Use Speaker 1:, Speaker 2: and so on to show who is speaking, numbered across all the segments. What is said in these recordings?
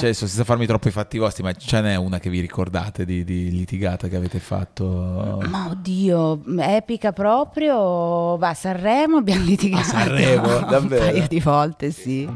Speaker 1: Cioè, senza farmi troppo i fatti vostri, ma ce n'è una che vi ricordate di, di litigata che avete fatto?
Speaker 2: Ma oddio, epica proprio. Va, a Sanremo abbiamo litigato.
Speaker 1: A Sanremo,
Speaker 2: un
Speaker 1: davvero?
Speaker 2: paio di volte, sì.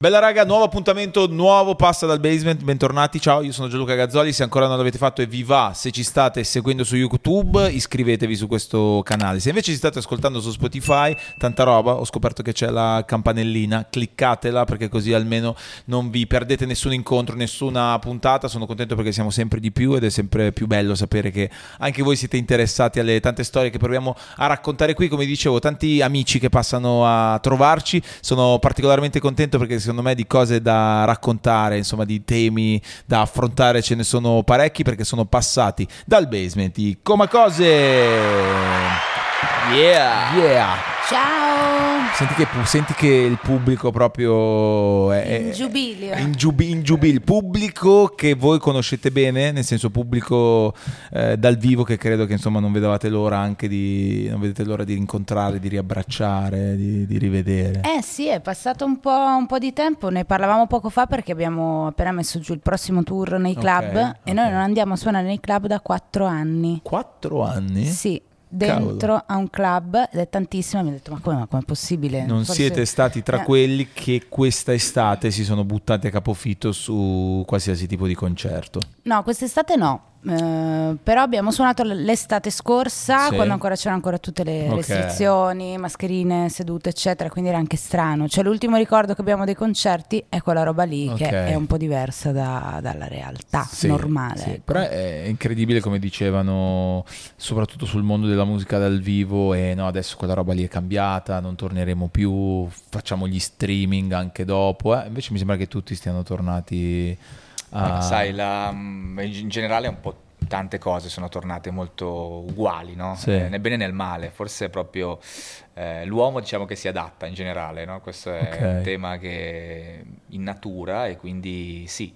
Speaker 1: Bella raga, nuovo appuntamento, nuovo passa dal basement, bentornati, ciao, io sono Gianluca Gazzoli, se ancora non l'avete fatto e vi va, se ci state seguendo su YouTube, iscrivetevi su questo canale, se invece ci state ascoltando su Spotify, tanta roba, ho scoperto che c'è la campanellina, cliccatela perché così almeno non vi perdete nessun incontro, nessuna puntata, sono contento perché siamo sempre di più ed è sempre più bello sapere che anche voi siete interessati alle tante storie che proviamo a raccontare qui, come dicevo, tanti amici che passano a trovarci, sono particolarmente contento perché secondo me di cose da raccontare, insomma di temi da affrontare ce ne sono parecchi perché sono passati dal basement di Comacose. Yeah! Yeah!
Speaker 2: Ciao!
Speaker 1: Senti che, senti che il pubblico proprio è,
Speaker 2: In giubilio.
Speaker 1: in, giubi- in giubilio. il pubblico che voi conoscete bene, nel senso pubblico eh, dal vivo che credo che insomma non vedevate l'ora anche di non vedete l'ora di rincontrare, di riabbracciare, di, di rivedere.
Speaker 2: Eh sì, è passato un po', un po' di tempo, ne parlavamo poco fa perché abbiamo appena messo giù il prossimo tour nei club
Speaker 1: Ok,
Speaker 2: e noi
Speaker 1: ok.
Speaker 2: non andiamo a suonare nei club da quattro anni.
Speaker 1: Quattro anni?
Speaker 2: Sì, dentro a un club ed è tantissimo. Mi ho detto, ma come, ma com'è possibile?
Speaker 1: Non
Speaker 2: Forse-
Speaker 1: siete stati tra
Speaker 2: Eh,
Speaker 1: quelli che questa estate si sono buttati a capofitto su qualsiasi tipo di concerto.
Speaker 2: No, quest'estate no. Eh, però abbiamo suonato l'estate scorsa
Speaker 1: Sì.
Speaker 2: quando ancora c'erano ancora tutte le
Speaker 1: Ok.
Speaker 2: restrizioni, mascherine sedute eccetera, quindi era anche strano. Cioè l'ultimo ricordo che abbiamo dei concerti è quella roba lì
Speaker 1: Ok.
Speaker 2: che è un po' diversa da- dalla realtà
Speaker 1: Sì,
Speaker 2: normale.
Speaker 1: sì.
Speaker 2: ecco.
Speaker 1: Però è incredibile come dicevano, soprattutto sul mondo della musica dal vivo, e no, adesso quella roba lì è cambiata, non torneremo più, facciamo gli streaming anche dopo. eh. Invece mi sembra che tutti stiano tornati a...
Speaker 3: Ma sai, la- mm, in generale un po' tante cose sono tornate molto uguali, no?
Speaker 1: Sì.
Speaker 3: Eh, nel bene e nel male, forse proprio eh, l'uomo diciamo che si adatta in generale, no? Questo è
Speaker 1: Ok.
Speaker 3: un tema che in natura e quindi sì,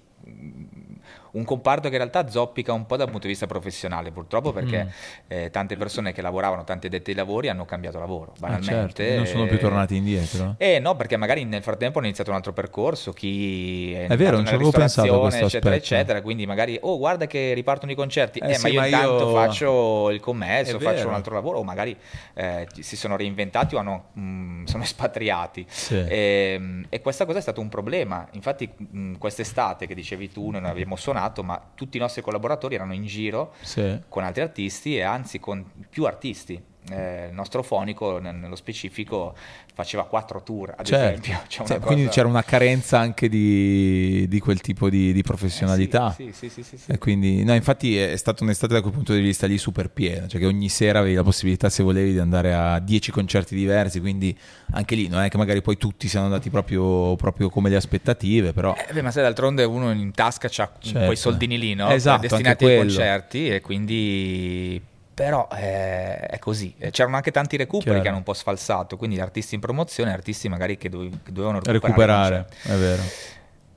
Speaker 3: un comparto che in realtà zoppica un po' dal punto di vista professionale purtroppo perché
Speaker 1: Mm.
Speaker 3: eh, tante persone che lavoravano, tanti addetti ai lavori hanno cambiato lavoro,
Speaker 1: Ah,
Speaker 3: banalmente.
Speaker 1: certo, non sono più tornati indietro.
Speaker 3: eh no, perché magari nel frattempo hanno iniziato un altro percorso, chi è,
Speaker 1: È vero, non ci avevo pensato a questo
Speaker 3: eccetera,
Speaker 1: aspetto.
Speaker 3: eccetera, quindi magari, oh guarda che ripartono i concerti,
Speaker 1: Eh
Speaker 3: eh,
Speaker 1: sì,
Speaker 3: ma io
Speaker 1: ma
Speaker 3: intanto
Speaker 1: io-
Speaker 3: faccio il commesso, faccio un altro lavoro, o magari eh, si sono reinventati o hanno, mm, sono espatriati.
Speaker 1: Sì.
Speaker 3: E, e questa cosa è stato un problema, infatti mm, quest'estate che dicevi tu, noi non abbiamo suonato, ma tutti i nostri collaboratori erano in giro
Speaker 1: Sì.
Speaker 3: con altri artisti e anzi con più artisti. Eh, il nostro fonico, ne- nello specifico, faceva quattro tour, ad
Speaker 1: Certo.
Speaker 3: esempio. C'è
Speaker 1: Sì, Quindi
Speaker 3: cosa-
Speaker 1: c'era una carenza anche di, di quel tipo di, di
Speaker 3: Eh,
Speaker 1: professionalità.
Speaker 3: sì, sì, sì, sì, sì.
Speaker 1: E quindi, no, infatti è stata un'estate da quel punto di vista lì super piena, cioè che ogni sera avevi la possibilità, se volevi, di andare a 10 concerti diversi, quindi anche lì non è che magari poi tutti siano andati proprio, proprio come le aspettative, però...
Speaker 3: Eh, beh, ma sai, d'altronde uno in tasca c'ha
Speaker 1: Certo.
Speaker 3: quei soldini lì, no?
Speaker 1: Esatto,
Speaker 3: destinati
Speaker 1: anche
Speaker 3: ai concerti e quindi... Però eh, è così. Eh, C'erano anche tanti recuperi
Speaker 1: Chiaro.
Speaker 3: che hanno un po' sfalsato, quindi artisti in promozione, artisti magari che, dove- che dovevano recuperare.
Speaker 1: Recuperare, è vero.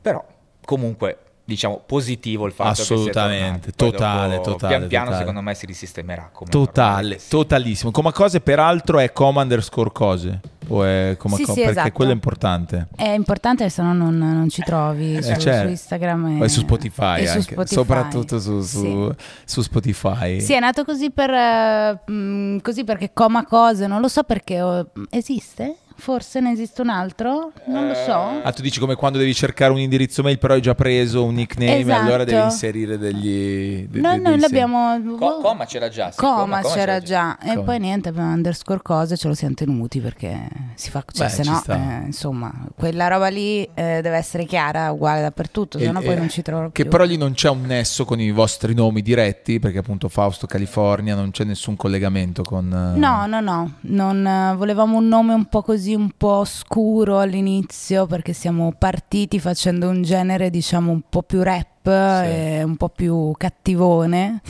Speaker 3: Però comunque diciamo positivo il fatto
Speaker 1: Assolutamente,
Speaker 3: che
Speaker 1: totale,
Speaker 3: dopo,
Speaker 1: totale,
Speaker 3: Pian piano
Speaker 1: totale.
Speaker 3: secondo me si risistemerà. Come
Speaker 1: Totale, totalissimo. Come cose, peraltro, è coma underscore cose. O è come
Speaker 2: Sì,
Speaker 1: co-
Speaker 2: sì,
Speaker 1: perché
Speaker 2: esatto.
Speaker 1: quello è importante.
Speaker 2: È importante, se no non, non ci trovi su,
Speaker 1: Eh, certo.
Speaker 2: su Instagram
Speaker 1: Poi su Spotify,
Speaker 2: e su
Speaker 1: anche,
Speaker 2: Spotify.
Speaker 1: soprattutto su, su-
Speaker 2: Sì.
Speaker 1: su Spotify.
Speaker 2: Sì, è nato così, per, mh, così perché coma cose, non lo so perché oh, esiste? Forse ne esiste un altro? Non lo so.
Speaker 1: Ah, tu dici come quando devi cercare un indirizzo mail, però hai già preso un nickname,
Speaker 2: Esatto.
Speaker 1: allora devi inserire degli. de-
Speaker 2: No,
Speaker 1: de-
Speaker 2: noi l'abbiamo.
Speaker 3: Co- Coma c'era già. sì,
Speaker 2: Coma, c'era già. E
Speaker 1: Coma.
Speaker 2: poi niente, abbiamo underscore cose, ce lo siamo tenuti perché si fa. Cioè,
Speaker 1: Beh,
Speaker 2: se no, eh, insomma, quella roba lì eh, deve essere chiara, uguale dappertutto, se no
Speaker 1: E-
Speaker 2: poi
Speaker 1: e-
Speaker 2: non ci trovo
Speaker 1: Che
Speaker 2: più.
Speaker 1: però lì non c'è un nesso con i vostri nomi diretti, perché appunto Fausto California non c'è nessun collegamento con. eh,
Speaker 2: No, no, no, non, eh, volevamo un nome un po' così, un po' scuro all'inizio perché siamo partiti facendo un genere diciamo un po' più rap e un po' più cattivone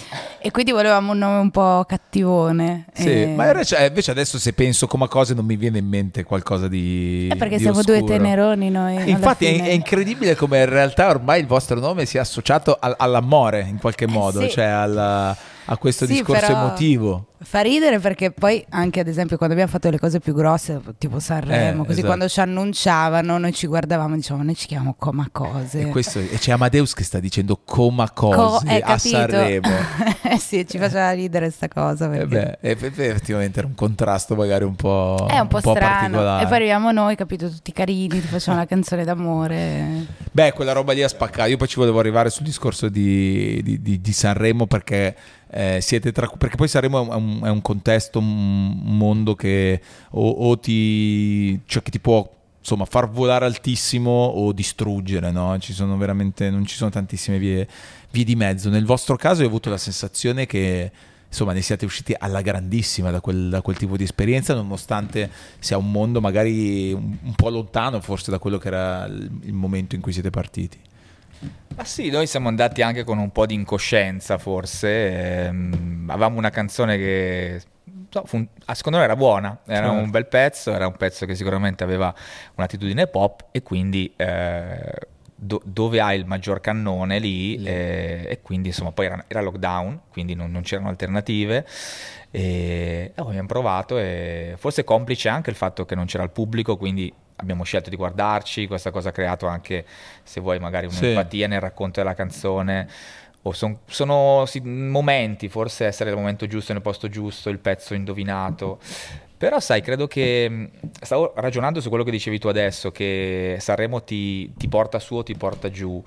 Speaker 2: e quindi volevamo un nome un po' cattivone.
Speaker 1: Sì,
Speaker 2: e-
Speaker 1: ma invece, eh, adesso se penso come a cose non mi viene in mente qualcosa di.
Speaker 2: È perché
Speaker 1: di
Speaker 2: siamo due
Speaker 1: oscuro.
Speaker 2: teneroni noi.
Speaker 1: Infatti è, è incredibile come in realtà ormai il vostro nome sia associato al- all'amore in qualche modo,
Speaker 2: sì.
Speaker 1: cioè alla... a questo
Speaker 2: Sì,
Speaker 1: discorso emotivo.
Speaker 2: Fa ridere perché poi anche ad esempio quando abbiamo fatto le cose più grosse, tipo Sanremo,
Speaker 1: Eh,
Speaker 2: così
Speaker 1: esatto.
Speaker 2: quando ci annunciavano noi ci guardavamo e dicevamo noi ci chiamiamo Coma Cose.
Speaker 1: E, questo- e c'è Amadeus che sta dicendo coma
Speaker 2: Co-
Speaker 1: cose
Speaker 2: eh,
Speaker 1: a
Speaker 2: capito?
Speaker 1: Sanremo.
Speaker 2: eh sì, ci faceva ridere sta cosa.
Speaker 1: Eh
Speaker 2: Perché...
Speaker 1: beh, eff- effettivamente era un contrasto magari un po',
Speaker 2: è un po' strano.
Speaker 1: particolare.
Speaker 2: E poi arriviamo noi, capito, tutti carini, ti facciamo una canzone d'amore.
Speaker 1: Beh, quella roba lì ha spaccato. Io poi ci volevo arrivare sul discorso di, di- di- di Sanremo perché eh, siete tra. Perché poi Sanremo è un, è un contesto, un mondo che o, o ti. cioè che ti può. Insomma, far volare altissimo o distruggere, no? Ci sono veramente. non ci sono tantissime vie, vie di mezzo. Nel vostro caso ho avuto la sensazione che. Insomma, ne siate usciti alla grandissima da quel, da quel tipo di esperienza, nonostante sia un mondo magari un, un po' lontano forse da quello che era il momento in cui siete partiti.
Speaker 3: Ma sì, noi siamo andati anche con un po' di incoscienza, forse. ehm, avevamo una canzone che so, fu- ah, secondo me era buona, era un bel pezzo, era un pezzo che sicuramente aveva un'attitudine pop e quindi eh, do- dove hai il maggior cannone lì, eh, e quindi insomma poi era, era lockdown, quindi non, non c'erano alternative. E oh, abbiamo provato e forse complice anche il fatto che non c'era il pubblico, quindi abbiamo scelto di guardarci, questa cosa ha creato anche, se vuoi, magari
Speaker 1: Sì.
Speaker 3: un'empatia nel racconto della canzone. O son- sono sì, momenti, forse essere al momento giusto, nel posto giusto, il pezzo indovinato. Però sai, credo che mh, stavo ragionando su quello che dicevi tu adesso, che Sanremo ti, ti porta su o ti porta giù.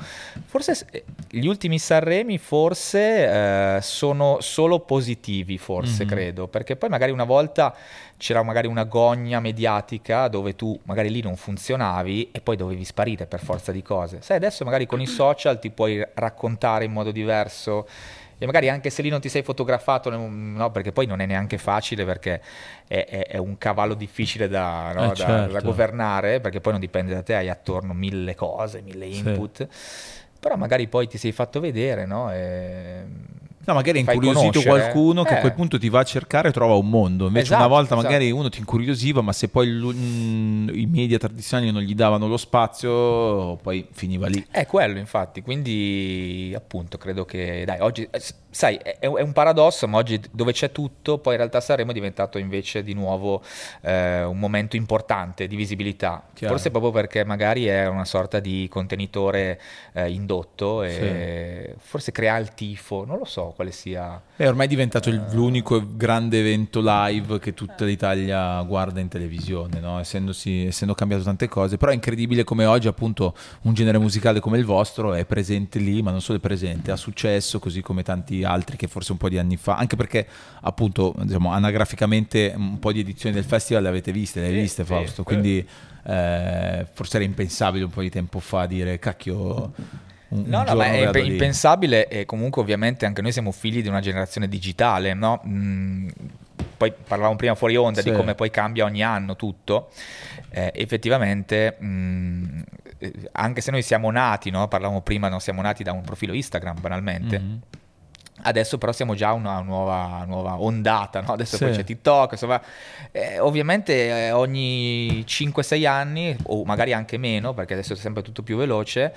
Speaker 3: Forse gli ultimi Sanremi forse eh, sono solo positivi, forse
Speaker 1: Mhm.
Speaker 3: credo, perché poi magari una volta c'era magari una gogna mediatica dove tu magari lì non funzionavi e poi dovevi sparire per forza di cose. Sai, adesso magari con i social ti puoi raccontare in modo diverso e magari anche se lì non ti sei fotografato, no, perché poi non è neanche facile perché è, è- è un cavallo difficile da, no,
Speaker 1: Eh,
Speaker 3: da-
Speaker 1: certo.
Speaker 3: da governare, perché poi non dipende da te, hai attorno mille cose, mille
Speaker 1: Sì.
Speaker 3: input. Però magari poi ti sei fatto vedere, no? E-
Speaker 1: No, magari hai
Speaker 3: Fai
Speaker 1: incuriosito qualcuno che a
Speaker 3: Eh.
Speaker 1: quel punto ti va a cercare e trova un mondo. Invece una
Speaker 3: Esatto,
Speaker 1: volta
Speaker 3: esatto.
Speaker 1: magari uno ti incuriosiva, ma se poi lu- mm, i media tradizionali non gli davano lo spazio, poi finiva lì.
Speaker 3: È quello, infatti, quindi appunto credo che, dai, oggi, eh, sai, è, è un paradosso, ma oggi dove c'è tutto, poi in realtà Sanremo è diventato invece di nuovo eh, un momento importante di visibilità,
Speaker 1: Chiaro.
Speaker 3: forse proprio perché magari è una sorta di contenitore eh, indotto e forse crea il tifo, non lo so quale sia.
Speaker 1: E ormai è diventato il- l'unico grande evento live che tutta l'Italia guarda in televisione, no? Essendosi- essendo cambiato tante cose. Però è incredibile come oggi appunto un genere musicale come il vostro è presente lì, ma non solo è presente, ha successo così come tanti altri che forse un po' di anni fa, anche perché appunto diciamo, anagraficamente un po' di edizioni del festival le avete viste, le hai
Speaker 3: Sì,
Speaker 1: viste
Speaker 3: sì.
Speaker 1: Fausto, quindi eh, forse era impensabile un po' di tempo fa dire cacchio... Un,
Speaker 3: No, no, ma è
Speaker 1: vado
Speaker 3: imp-
Speaker 1: lì."
Speaker 3: impensabile e comunque ovviamente anche noi siamo figli di una generazione digitale, no? Mm, poi parlavamo prima fuori onda
Speaker 1: Sì.
Speaker 3: di come poi cambia ogni anno tutto. Eh, effettivamente, mm, eh, anche se noi siamo nati, no? Parlavamo prima, no? siamo nati da un profilo Instagram banalmente.
Speaker 1: Mhm.
Speaker 3: Adesso però siamo già una nuova, nuova ondata, no? adesso
Speaker 1: Sì.
Speaker 3: poi c'è TikTok, insomma, eh, ovviamente eh, ogni 5-6 anni, o magari anche meno, perché adesso è sempre tutto più veloce,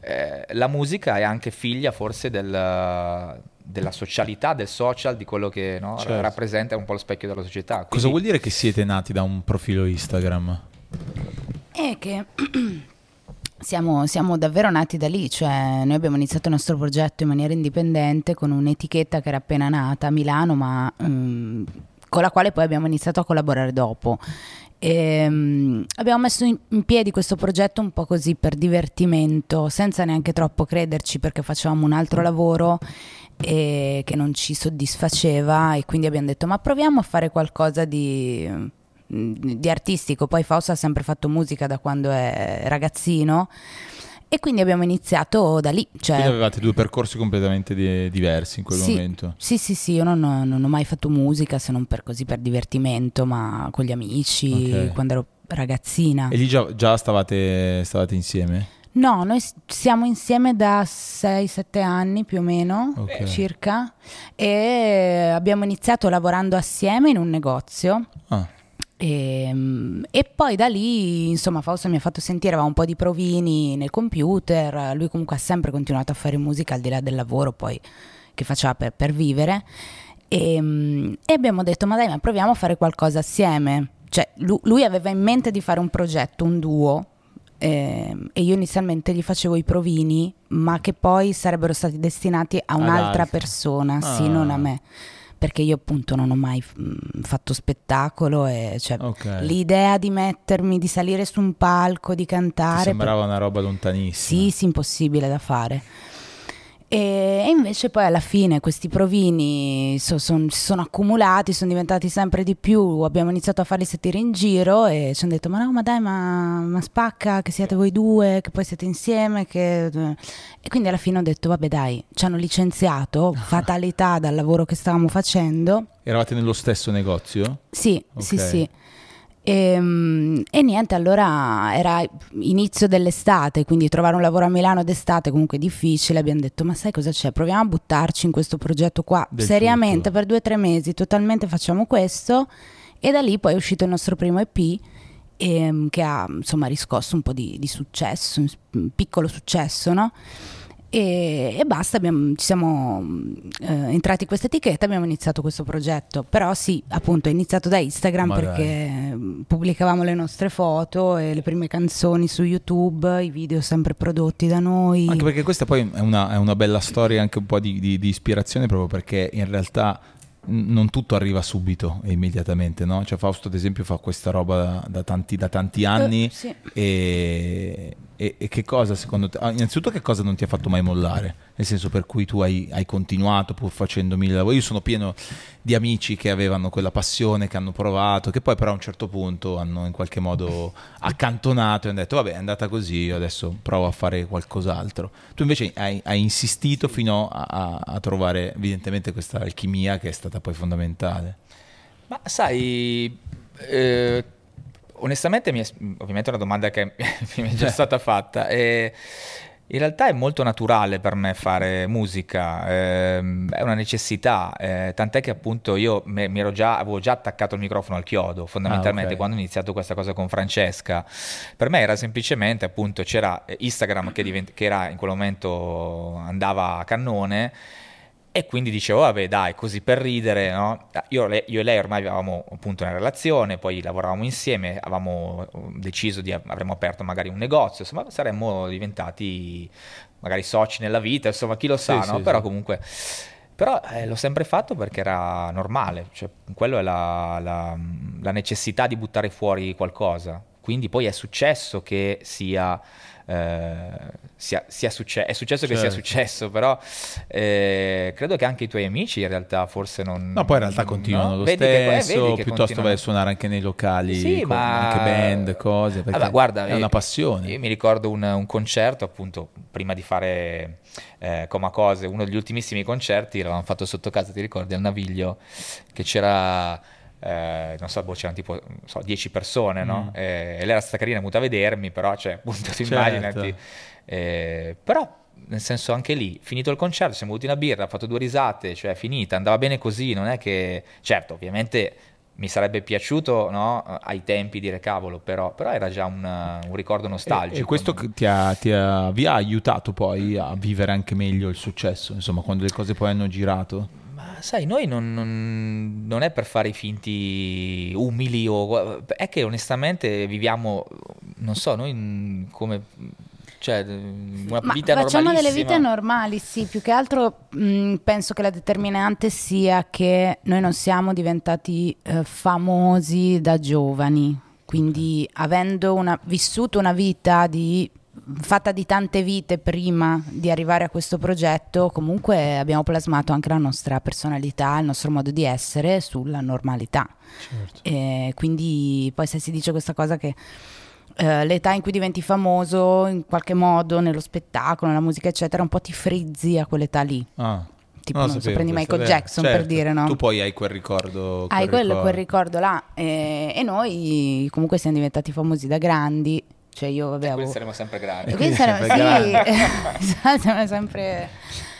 Speaker 3: eh, la musica è anche figlia forse del- della socialità, del social, di quello che no,
Speaker 1: Certo.
Speaker 3: rappresenta un po' lo specchio della società.
Speaker 1: Cosa
Speaker 3: Quindi-
Speaker 1: vuol dire che siete nati da un profilo Instagram?
Speaker 2: È che siamo, siamo davvero nati da lì, cioè noi abbiamo iniziato il nostro progetto in maniera indipendente con un'etichetta che era appena nata a Milano, ma mm, con la quale poi abbiamo iniziato a collaborare dopo. E, mm, abbiamo messo in, in piedi questo progetto un po' così per divertimento, senza neanche troppo crederci perché facevamo un altro lavoro e che non ci soddisfaceva e quindi abbiamo detto ma proviamo a fare qualcosa di, di artistico. Poi Fausto ha sempre fatto musica da quando è ragazzino e quindi abbiamo iniziato da lì. Cioè,
Speaker 1: Quindi avevate due percorsi completamente di- diversi in quel
Speaker 2: sì,
Speaker 1: momento.
Speaker 2: Sì, sì, sì, io non, non ho mai fatto musica se non per così per divertimento, ma con gli amici
Speaker 1: Ok.
Speaker 2: quando ero ragazzina.
Speaker 1: E lì già, già stavate, stavate insieme?
Speaker 2: No, noi siamo insieme da 6-7 anni più o meno,
Speaker 1: Ok.
Speaker 2: circa, e abbiamo iniziato lavorando assieme in un negozio.
Speaker 1: Ah,
Speaker 2: E, mm, e poi da lì, insomma, Fausto mi ha fatto sentire, aveva un po' di provini nel computer, lui comunque ha sempre continuato a fare musica al di là del lavoro, poi che faceva per, per vivere. E, mm, e abbiamo detto, ma dai, ma proviamo a fare qualcosa assieme. Cioè, lui, lui aveva in mente di fare un progetto, un duo, eh, e io inizialmente gli facevo i provini, ma che poi sarebbero stati destinati a un'altra persona,
Speaker 1: Ah.
Speaker 2: sì, non a me. Perché io appunto non ho mai mm, fatto spettacolo e cioè,
Speaker 1: Ok.
Speaker 2: l'idea di mettermi, di salire su un palco, di
Speaker 1: Ti
Speaker 2: cantare,
Speaker 1: sembrava una roba lontanissima.
Speaker 2: sì, sì, impossibile da fare. E, invece poi alla fine questi provini so- son- si sono accumulati, sono diventati sempre di più, abbiamo iniziato a farli sentire in giro e ci hanno detto ma no, ma dai, ma, ma spacca che siete voi due, che poi siete insieme. Che... E quindi alla fine ho detto vabbè dai, ci hanno licenziato, fatalità dal lavoro che stavamo facendo.
Speaker 1: Eravate nello stesso negozio?
Speaker 2: Sì,
Speaker 1: Ok.
Speaker 2: sì, sì. Ehm, E, niente, allora era inizio dell'estate, quindi trovare un lavoro a Milano d'estate comunque difficile. Abbiamo detto, ma sai cosa c'è? Proviamo a buttarci in questo progetto qua
Speaker 1: Del
Speaker 2: seriamente
Speaker 1: tutto.
Speaker 2: per due o tre mesi, totalmente facciamo questo. E da lì poi è uscito il nostro primo EP ehm, che ha insomma riscosso un po' di, di successo, un piccolo successo, no? E, e basta, abbiamo- ci siamo eh, entrati in questa etichetta, abbiamo iniziato questo progetto. Però sì, appunto, è iniziato da Instagram
Speaker 1: Ma dai.
Speaker 2: perché mm, pubblicavamo le nostre foto e le prime canzoni su YouTube, i video sempre prodotti da noi.
Speaker 1: Anche perché questa poi è una, è una bella storia, anche un po' di, di- di ispirazione, proprio perché in realtà non tutto arriva subito e immediatamente, no? Cioè Fausto ad esempio fa questa roba da, da tanti, da tanti anni
Speaker 2: Eh, sì.
Speaker 1: e, e- e che cosa secondo te, ah, innanzitutto che cosa non ti ha fatto mai mollare? Nel senso per cui tu hai, hai continuato pur facendo mille lavori, io sono pieno di amici che avevano quella passione, che hanno provato, che poi però a un certo punto hanno in qualche modo accantonato e hanno detto vabbè è andata così, adesso provo a fare qualcos'altro. Tu invece hai, hai insistito fino a, a- a trovare evidentemente questa alchimia che è stata poi fondamentale.
Speaker 3: Ma sai, eh, onestamente mi è, ovviamente è una domanda che mi è già stata fatta. E in realtà è molto naturale per me fare musica, ehm, è una necessità, eh, tant'è che appunto io me- mi ero già, avevo già attaccato il microfono al chiodo fondamentalmente
Speaker 1: Ah, ok.
Speaker 3: quando ho iniziato questa cosa con Francesca. Per me era semplicemente appunto c'era eh, Instagram che, divent- che era in quel momento andava a cannone e quindi dicevo, vabbè, dai, così per ridere, no? Io, le- io e lei ormai avevamo appunto una relazione, poi lavoravamo insieme, avevamo eh, deciso di, avremmo aperto magari un negozio, insomma, saremmo diventati magari soci nella vita, insomma, chi lo sa,
Speaker 1: Sì,
Speaker 3: no?
Speaker 1: sì,
Speaker 3: Però
Speaker 1: sì.
Speaker 3: comunque... Però eh, l'ho sempre fatto perché era normale, cioè quello è la, la- la necessità di buttare fuori qualcosa. Quindi poi è successo che sia, sia, sia succe- è successo che sia
Speaker 1: Certo.
Speaker 3: successo, però eh, credo che anche i tuoi amici in realtà forse non...
Speaker 1: No, poi in realtà continuano
Speaker 3: no?
Speaker 1: lo
Speaker 3: Vedi che- eh,
Speaker 1: stesso,
Speaker 3: che
Speaker 1: piuttosto
Speaker 3: continuano.
Speaker 1: vai a suonare anche nei locali,
Speaker 3: Sì,
Speaker 1: con
Speaker 3: ma-
Speaker 1: anche band, cose, perché
Speaker 3: Vabbè, guarda,
Speaker 1: è una
Speaker 3: io-
Speaker 1: passione.
Speaker 3: Io mi ricordo un, un concerto, appunto, prima di fare eh, Coma Cose, uno degli ultimissimi concerti, l'avevamo fatto sotto casa, ti ricordi, al Naviglio, che c'era, eh, non so, boh, c'erano tipo, so, 10 persone, no?
Speaker 1: Mm.
Speaker 3: E, e lei era stata carina, è venuta a vedermi, però, cioè, appunto, tu
Speaker 1: Certo.
Speaker 3: immaginati. Eh, però, nel senso, anche lì, finito il concerto, siamo avuti una birra, ha fatto due risate, cioè, finita, andava bene così, non è che... Certo, ovviamente mi sarebbe piaciuto no, ai tempi dire cavolo, però, però era già un, un ricordo nostalgico.
Speaker 1: E, e questo ti ha, ti ha- vi ha aiutato poi a vivere anche meglio il successo, insomma, quando le cose poi hanno girato.
Speaker 3: Ma sai, noi non, non- non è per fare i finti umili o... È che onestamente viviamo, non so, noi mm, come... Cioè, una
Speaker 2: Ma
Speaker 3: vita
Speaker 2: facciamo delle vite normali, sì, più che altro mh, penso che la determinante sia che noi non siamo diventati eh, famosi da giovani, quindi avendo una- vissuto una vita di- fatta di tante vite prima di arrivare a questo progetto, comunque abbiamo plasmato anche la nostra personalità, il nostro modo di essere sulla normalità.
Speaker 1: Certo.
Speaker 2: E quindi poi se si dice questa cosa che eh, l'età in cui diventi famoso in qualche modo nello spettacolo, nella musica eccetera, un po' ti frizzi a quell'età lì.
Speaker 1: Ah,
Speaker 2: Tipo,
Speaker 1: non
Speaker 2: non so, prendi Michael. Jackson per
Speaker 1: Certo.
Speaker 2: dire, no?
Speaker 1: Tu poi hai quel ricordo.
Speaker 2: Hai quello,
Speaker 1: ricordo.
Speaker 2: quel ricordo là. E, e noi comunque siamo diventati famosi da grandi. Cioè io vabbè,
Speaker 3: Quindi
Speaker 2: avevo...
Speaker 3: saremo sempre grandi.
Speaker 2: E quindi saremo,
Speaker 1: sempre
Speaker 2: sì, siamo sempre...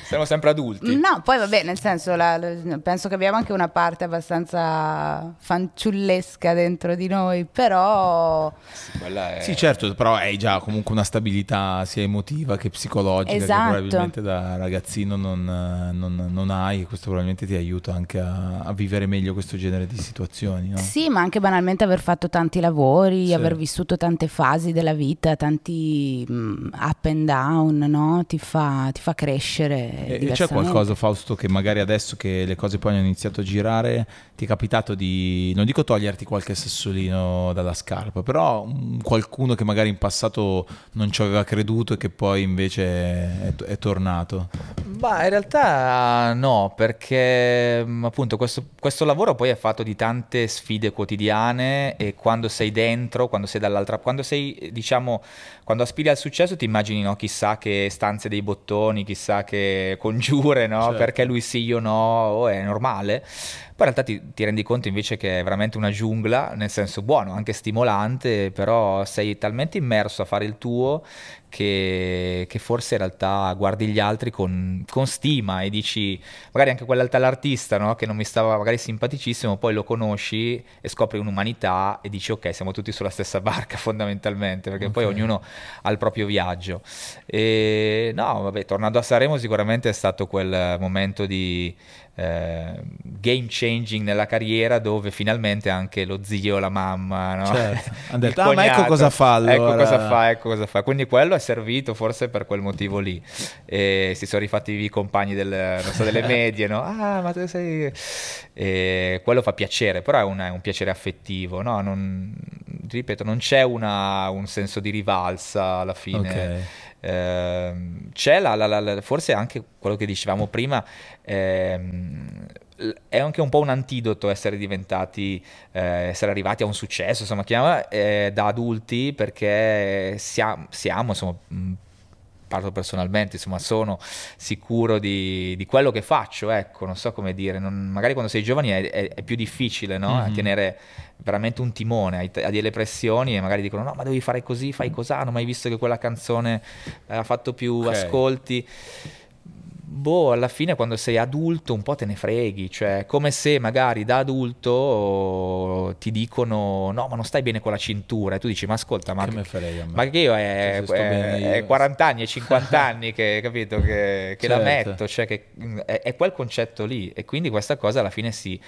Speaker 3: Siamo sempre adulti.
Speaker 2: No, poi vabbè, nel senso, la, la, penso che abbiamo anche una parte abbastanza fanciullesca dentro di noi, però...
Speaker 1: Sì, è... sì, certo, però hai già comunque una stabilità sia emotiva che psicologica
Speaker 2: esatto.
Speaker 1: che probabilmente da ragazzino non, non, non, hai e questo probabilmente ti aiuta anche a, a, vivere meglio questo genere di situazioni. No?
Speaker 2: Sì, ma anche banalmente aver fatto tanti lavori, sì. aver vissuto tante fasi della vita, tanti um, up and down, no? ti, fa, ti fa crescere
Speaker 1: e c'è qualcosa, Fausto, che magari adesso che le cose poi hanno iniziato a girare, ti è capitato di, non dico toglierti qualche sassolino dalla scarpa, però un, qualcuno che magari in passato non ci aveva creduto e che poi invece è, è tornato?
Speaker 3: Ma in realtà no, perché mm, appunto questo, questo lavoro poi è fatto di tante sfide quotidiane e quando sei dentro, quando sei dall'altra, quando sei diciamo, quando aspiri al successo ti immagini no, chissà che stanze dei bottoni, chissà che congiure, no? Certo. Perché lui sì, io no, oh, è normale. Poi in realtà ti, ti, rendi conto invece che è veramente una giungla, nel senso buono, anche stimolante, però sei talmente immerso a fare il tuo che, che forse in realtà guardi gli altri con, con, stima e dici, magari anche quell'artista no? che non mi stava magari simpaticissimo, poi lo conosci e scopri un'umanità e dici ok, siamo tutti sulla stessa barca fondamentalmente, perché okay. poi ognuno ha il proprio viaggio. E no, vabbè, tornando a Sanremo sicuramente è stato quel momento di eh, game changing nella carriera dove finalmente anche lo zio, la mamma, no?
Speaker 1: certo. hanno detto ah, ma ecco cosa fa ecco
Speaker 3: allora. ecco cosa fa, ecco cosa fa quindi quello è servito forse per quel motivo lì e si sono rifatti i compagni del, so, delle medie no? ah ma tu sei e quello fa piacere però è un, è un piacere affettivo no? non, ripeto non c'è una, un senso di rivalsa alla fine okay. Eh, c'è la, la, la, forse anche quello che dicevamo prima ehm, è anche un po' un antidoto essere diventati, eh, essere arrivati a un successo, insomma, chiama, eh, da adulti perché siamo, siamo insomma, parlo personalmente, insomma, sono sicuro di, di, quello che faccio, ecco, non so come dire, non, magari quando sei giovani è, è, è più difficile, no? Mm-hmm. tenere veramente un timone, hai, hai, delle pressioni e magari dicono no, ma devi fare così, fai cos'ha, non ho mai visto che quella canzone ha fatto più okay. ascolti boh, alla fine quando sei adulto un po' te ne freghi, cioè come se magari da adulto ti dicono no, ma non stai bene con la cintura e tu dici ma ascolta, ma, che, frega, ma che io è, è, è 40 anni e 50 anni che, capito, che, che certo. la metto, cioè che è, è quel concetto lì e quindi questa cosa alla fine si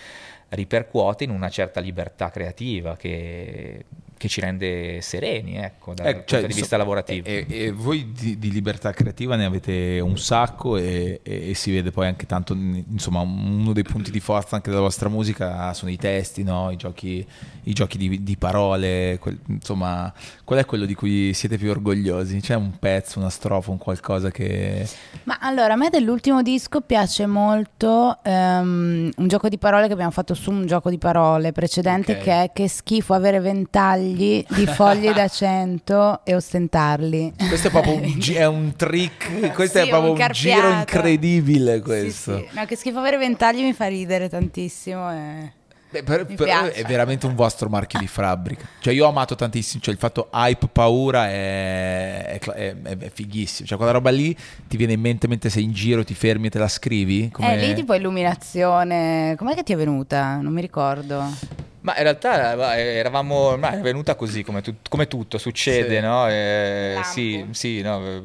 Speaker 3: ripercuote in una certa libertà creativa che che ci rende sereni, ecco, dal eh, cioè, punto di vista so, lavorativo.
Speaker 1: E, e voi di, di, libertà creativa ne avete un sacco e, e, e, si vede poi anche tanto, insomma, uno dei punti di forza anche della vostra musica sono i testi, no? I giochi, i giochi di, di, parole, quel, insomma, qual è quello di cui siete più orgogliosi? C'è un pezzo, una strofa, un qualcosa che...
Speaker 2: Ma allora, a me dell'ultimo disco piace molto um, un gioco di parole che abbiamo fatto su un gioco di parole precedente okay. che è Che schifo avere ventagli fogli di fogli da 100 e ostentarli.
Speaker 1: Questo è proprio un, è un trick, questo sì, è proprio un, un giro incredibile questo. Sì,
Speaker 2: sì. No, che schifo avere ventagli mi fa ridere tantissimo e...
Speaker 1: Beh, per, però è veramente un vostro marchio di fabbrica. Cioè, io ho amato tantissimo. Cioè, il fatto hype, paura è, è, è, è, fighissimo. Cioè, quella roba lì ti viene in mente mentre sei in giro, ti fermi e te la scrivi.
Speaker 2: Come... Eh, lì tipo illuminazione. Com'è che ti è venuta? Non mi ricordo.
Speaker 3: Ma in realtà eravamo, ma è venuta così come, tu, come tutto succede, sì. no? Eh, sì, sì, no?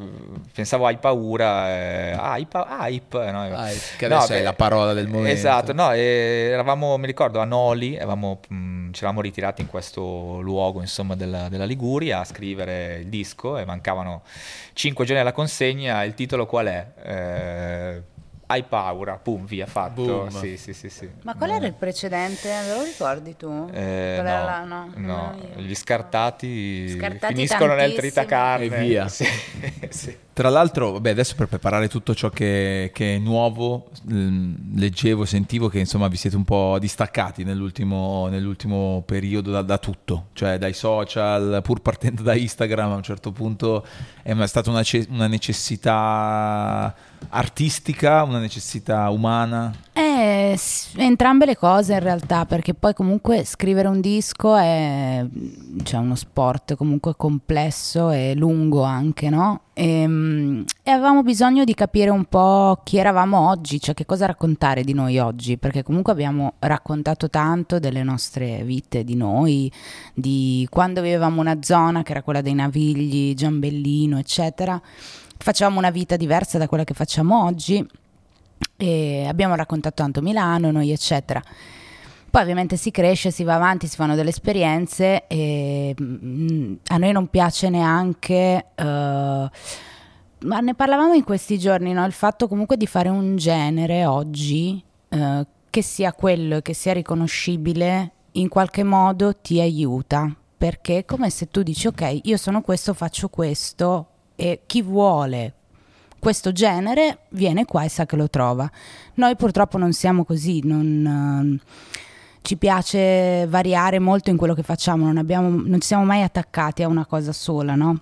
Speaker 3: pensavo hai paura, eh, hype, hype, no?
Speaker 1: hype che adesso no, è beh, la parola del momento.
Speaker 3: Esatto, no, eravamo, mi ricordo, a Noli, avevamo, mh, mm, ci eravamo ritirati in questo luogo, insomma, della, della, Liguria a scrivere il disco e mancavano cinque giorni alla consegna, il titolo qual è? Eh, hai paura, pum, via, fatto. Sì, sì, sì, sì,
Speaker 2: Ma qual era il precedente? Me lo ricordi tu?
Speaker 3: Eh, no, la... no, no. gli scartati, scartati finiscono nel tritacarne.
Speaker 1: E via. sì, sì. Tra l'altro, vabbè, adesso per preparare tutto ciò che, che, è nuovo, leggevo, sentivo che insomma vi siete un po' distaccati nell'ultimo, nell'ultimo periodo da, da, tutto, cioè dai social, pur partendo da Instagram a un certo punto è stata una, una necessità artistica, una necessità umana?
Speaker 2: Eh, entrambe le cose in realtà, perché poi comunque scrivere un disco è cioè, uno sport comunque complesso e lungo anche, no? E, ehm, e, avevamo bisogno di capire un po' chi eravamo oggi, cioè che cosa raccontare di noi oggi, perché comunque abbiamo raccontato tanto delle nostre vite, di noi, di quando vivevamo una zona che era quella dei Navigli, Giambellino, eccetera. Facevamo una vita diversa da quella che facciamo oggi e abbiamo raccontato tanto Milano, noi, eccetera. Poi ovviamente si cresce, si va avanti, si fanno delle esperienze e mm, a noi non piace neanche... Uh, ma ne parlavamo in questi giorni, no? il fatto comunque di fare un genere oggi uh, che sia quello e che sia riconoscibile in qualche modo ti aiuta perché è come se tu dici ok io sono questo faccio questo e chi vuole questo genere viene qua e sa che lo trova noi purtroppo non siamo così non, uh, ci piace variare molto in quello che facciamo, non, abbiamo, non ci siamo mai attaccati a una cosa sola, no?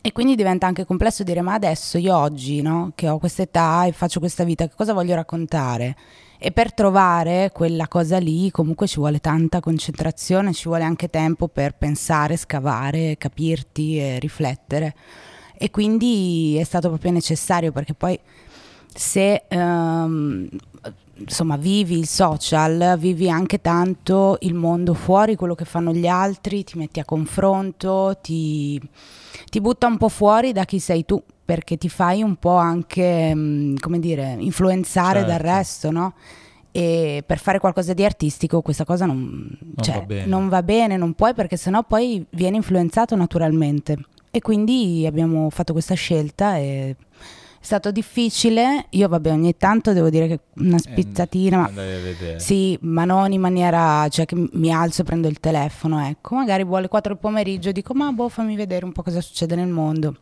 Speaker 2: E quindi diventa anche complesso dire ma adesso io oggi, no, che ho questa età e faccio questa vita, che cosa voglio raccontare? E per trovare quella cosa lì comunque ci vuole tanta concentrazione, ci vuole anche tempo per pensare, scavare, capirti e riflettere. E quindi è stato proprio necessario perché poi se um, insomma vivi il social, vivi anche tanto il mondo fuori, quello che fanno gli altri, ti metti a confronto, ti, ti butta un po' fuori da chi sei tu, perché ti fai un po' anche, mm, come dire, influenzare certo. dal resto, no? E per fare qualcosa di artistico questa cosa non, non, cioè, va, non va bene, non puoi perché sennò poi viene influenzato naturalmente. E quindi abbiamo fatto questa scelta e è stato difficile, io vabbè ogni tanto devo dire che una eh, spizzatina, ma, sì, ma non in maniera, cioè che mi alzo e prendo il telefono, ecco, magari vuole 4 del pomeriggio, dico ma boh fammi vedere un po' cosa succede nel mondo.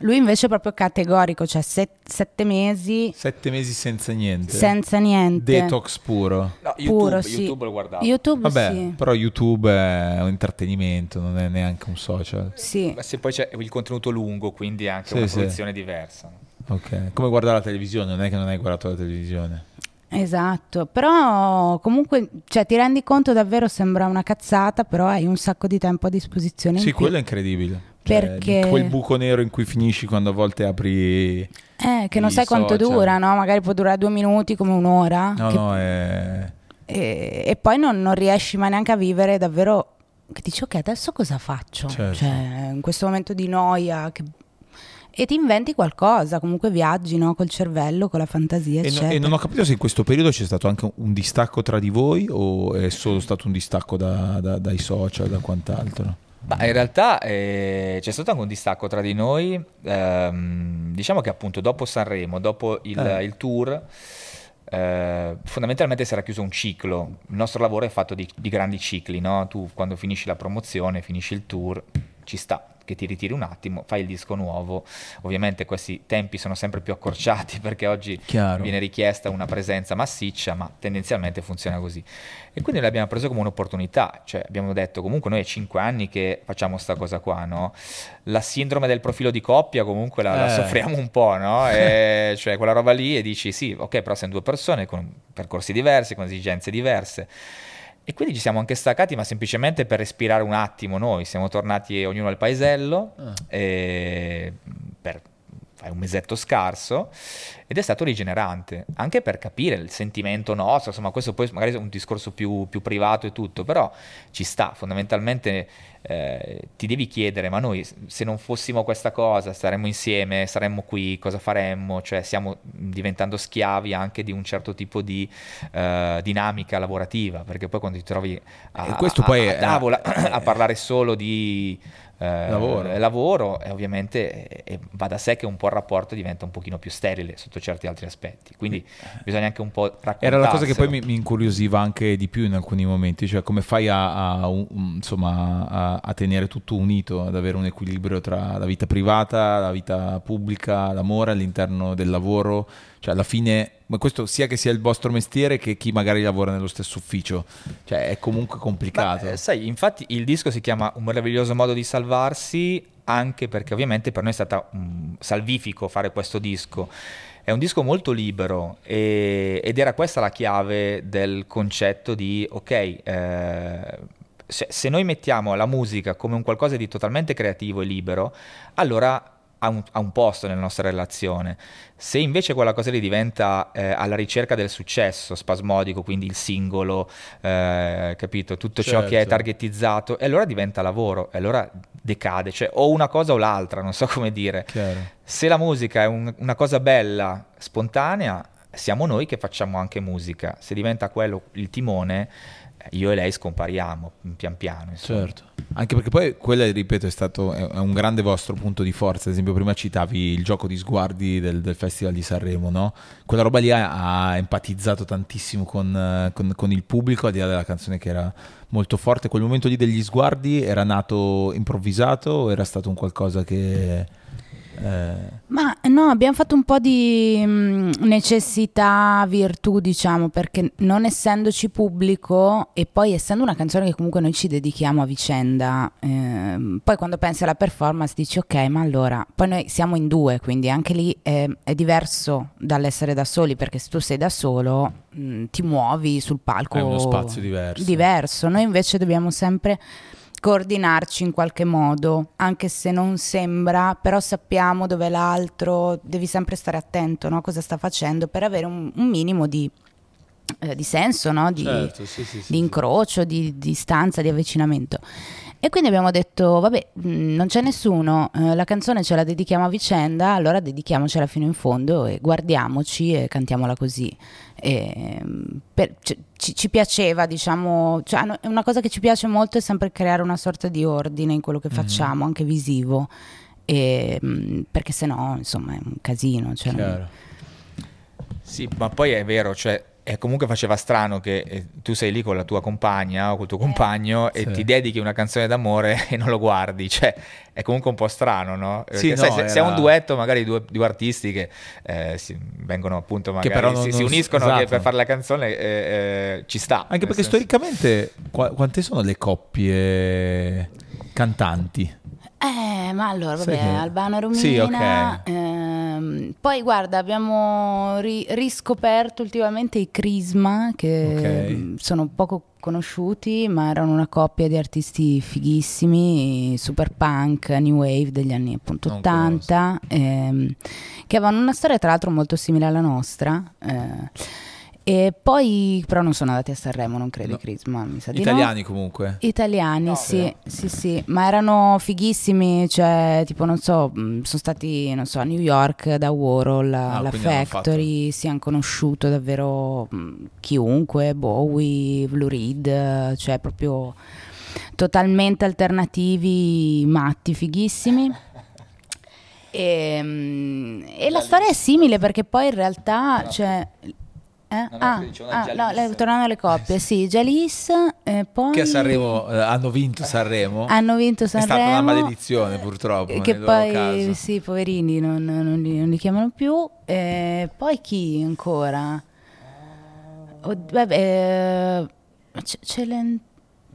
Speaker 2: Lui invece è proprio categorico, cioè set, sette mesi.
Speaker 1: Sette mesi senza niente.
Speaker 2: Senza niente.
Speaker 1: Detox puro.
Speaker 3: No, YouTube, puro, sì. YouTube lo guardavo.
Speaker 2: YouTube,
Speaker 1: Vabbè,
Speaker 2: sì.
Speaker 1: però YouTube è un intrattenimento, non è neanche un social.
Speaker 2: Sì.
Speaker 3: Ma se poi c'è il contenuto lungo, quindi anche sì, una fruizione sì. diversa.
Speaker 1: Ok, come guardare la televisione, non è che non hai guardato la televisione.
Speaker 2: Esatto, però comunque cioè, ti rendi conto davvero sembra una cazzata, però hai un sacco di tempo a disposizione.
Speaker 1: Sì, quello è incredibile.
Speaker 2: Cioè, perché...
Speaker 1: Cioè, quel buco nero in cui finisci quando a volte apri...
Speaker 2: Eh, che non sai social. quanto dura, no? Magari può durare due minuti come un'ora.
Speaker 1: No,
Speaker 2: che...
Speaker 1: no, è...
Speaker 2: E, e poi non, non, riesci mai neanche a vivere davvero... Che dici, ok, adesso cosa faccio? Certo. Cioè, in questo momento di noia, che e ti inventi qualcosa, comunque viaggi no? col cervello, con la fantasia,
Speaker 1: e,
Speaker 2: no,
Speaker 1: e, non ho capito se in questo periodo c'è stato anche un distacco tra di voi o è solo stato un distacco da, da, dai social, da quant'altro?
Speaker 3: Ma in realtà eh, c'è stato anche un distacco tra di noi, ehm, diciamo che appunto dopo Sanremo, dopo il, eh. il tour, eh, fondamentalmente si era chiuso un ciclo, il nostro lavoro è fatto di, di grandi cicli, no? tu quando finisci la promozione, finisci il tour, ci sta, che ti ritiri un attimo, fai il disco nuovo. Ovviamente questi tempi sono sempre più accorciati perché oggi Chiaro. viene richiesta una presenza massiccia, ma tendenzialmente funziona così. E quindi l'abbiamo preso come un'opportunità, cioè abbiamo detto comunque noi è cinque anni che facciamo questa cosa qua, no? La sindrome del profilo di coppia comunque la, eh. la soffriamo un po', no? E, cioè quella roba lì e dici sì, ok, però siamo due persone con percorsi diversi, con esigenze diverse. E quindi ci siamo anche staccati, ma semplicemente per respirare un attimo noi. Siamo tornati ognuno al paesello ah. per fare un mesetto scarso ed è stato rigenerante, anche per capire il sentimento nostro, insomma questo poi magari è un discorso più, più privato e tutto, però ci sta, fondamentalmente eh, ti devi chiedere, ma noi se non fossimo questa cosa, staremmo insieme, saremmo qui, cosa faremmo? Cioè stiamo diventando schiavi anche di un certo tipo di uh, dinamica lavorativa, perché poi quando ti trovi a, a, a, a tavola a parlare solo di eh, lavoro, lavoro e ovviamente eh, va da sé che un po' il rapporto diventa un pochino più sterile sotto certi altri aspetti, quindi bisogna anche un po' raccontare.
Speaker 1: Era la cosa che poi mi, mi, incuriosiva anche di più in alcuni momenti, cioè come fai a, a, insomma, a, a, tenere tutto unito, ad avere un equilibrio tra la vita privata, la vita pubblica, l'amore all'interno del lavoro, cioè alla fine ma questo sia che sia il vostro mestiere che chi magari lavora nello stesso ufficio, cioè è comunque complicato.
Speaker 3: Ma, sai, infatti il disco si chiama Un meraviglioso modo di salvarsi anche perché ovviamente per noi è stato um, salvifico fare questo disco. È un disco molto libero e, ed era questa la chiave del concetto di ok, eh, se, se noi mettiamo la musica come un qualcosa di totalmente creativo e libero, allora ha un, ha un, posto nella nostra relazione. Se invece quella cosa lì diventa eh, alla ricerca del successo spasmodico, quindi il singolo, eh, capito, tutto certo. ciò che è certo. targetizzato, e allora diventa lavoro, e allora decade, cioè o una cosa o l'altra, non so come dire.
Speaker 1: Chiaro.
Speaker 3: Se la musica è un, una cosa bella, spontanea, siamo noi che facciamo anche musica. Se diventa quello il timone, io e lei scompariamo pian piano.
Speaker 1: Insomma. Certo, anche perché poi quello, ripeto, è stato è un grande vostro punto di forza. Ad esempio, prima citavi il gioco di sguardi del, del Festival di Sanremo, no? Quella roba lì ha, ha empatizzato tantissimo con, con, con, il pubblico, al di là della canzone che era molto forte. Quel momento lì degli sguardi era nato improvvisato o era stato un qualcosa che
Speaker 2: eh... Ma no, abbiamo fatto un po' di mh, mm, necessità, virtù, diciamo, perché non essendoci pubblico e poi essendo una canzone che comunque noi ci dedichiamo a vicenda, eh, poi quando pensi alla performance dici ok, ma allora, poi noi siamo in due, quindi anche lì è, è diverso dall'essere da soli, perché se tu sei da solo mh, mm, ti muovi sul palco.
Speaker 1: È uno spazio diverso.
Speaker 2: Diverso, noi invece dobbiamo sempre coordinarci in qualche modo, anche se non sembra, però sappiamo dove l'altro, devi sempre stare attento no? a cosa sta facendo per avere un, un minimo di, eh, di senso, no? di, certo, sì, sì, sì, di, incrocio, di distanza, di avvicinamento. E quindi abbiamo detto, vabbè, non c'è nessuno, eh, la canzone ce la dedichiamo a vicenda, allora dedichiamocela fino in fondo e guardiamoci e cantiamola così. E, per, ci, ci, piaceva, diciamo, cioè, una cosa che ci piace molto è sempre creare una sorta di ordine in quello che mhm. facciamo, mm-hmm. anche visivo, e, perché se no, insomma, è un casino. Cioè,
Speaker 3: sì, ma poi è vero, cioè e comunque faceva strano che eh, tu sei lì con la tua compagna o col tuo compagno eh, e ti dedichi una canzone d'amore e non lo guardi, cioè è comunque un po' strano, no?
Speaker 1: Sì,
Speaker 3: no, sai,
Speaker 1: se,
Speaker 3: era... se, è un duetto, magari due, due artisti che eh, si, vengono appunto, magari non, si, non, si, uniscono esatto. per fare la canzone, eh, eh, ci sta.
Speaker 1: Anche perché senso... storicamente qu- quante sono le coppie cantanti?
Speaker 2: Eh, ma allora, vabbè, che... Albano Romina. Sì, ok. Ehm, poi guarda, abbiamo ri- riscoperto ultimamente i Crisma, che okay. sono poco conosciuti, ma erano una coppia di artisti fighissimi, super punk, new wave degli anni appunto non 80, ehm, che avevano una storia tra l'altro molto simile alla nostra. Eh, e poi, però non sono andati a Sanremo, non credo, no. Crisma, mi sa di
Speaker 1: Italiani
Speaker 2: no.
Speaker 1: comunque?
Speaker 2: Italiani, no, sì, sì, sì, ma erano fighissimi, cioè, tipo, non so, sono stati, non so, a New York da Warhol, ah, la Factory, si hanno conosciuto davvero chiunque, Bowie, Blue Reed, cioè proprio totalmente alternativi, matti, fighissimi. E, mm, e la storia è simile perché poi in realtà, cioè, eh? No, no, ah, ah, no, tornando alle coppie, sì, Jalis, eh, poi...
Speaker 1: Che a Sanremo eh, hanno vinto Sanremo.
Speaker 2: Hanno vinto Sanremo.
Speaker 1: È stata una maledizione purtroppo.
Speaker 2: Che poi, sì, poverini, non, non, li, non, li, chiamano più. Eh, poi chi ancora? Oh, vabbè, eh, Celent...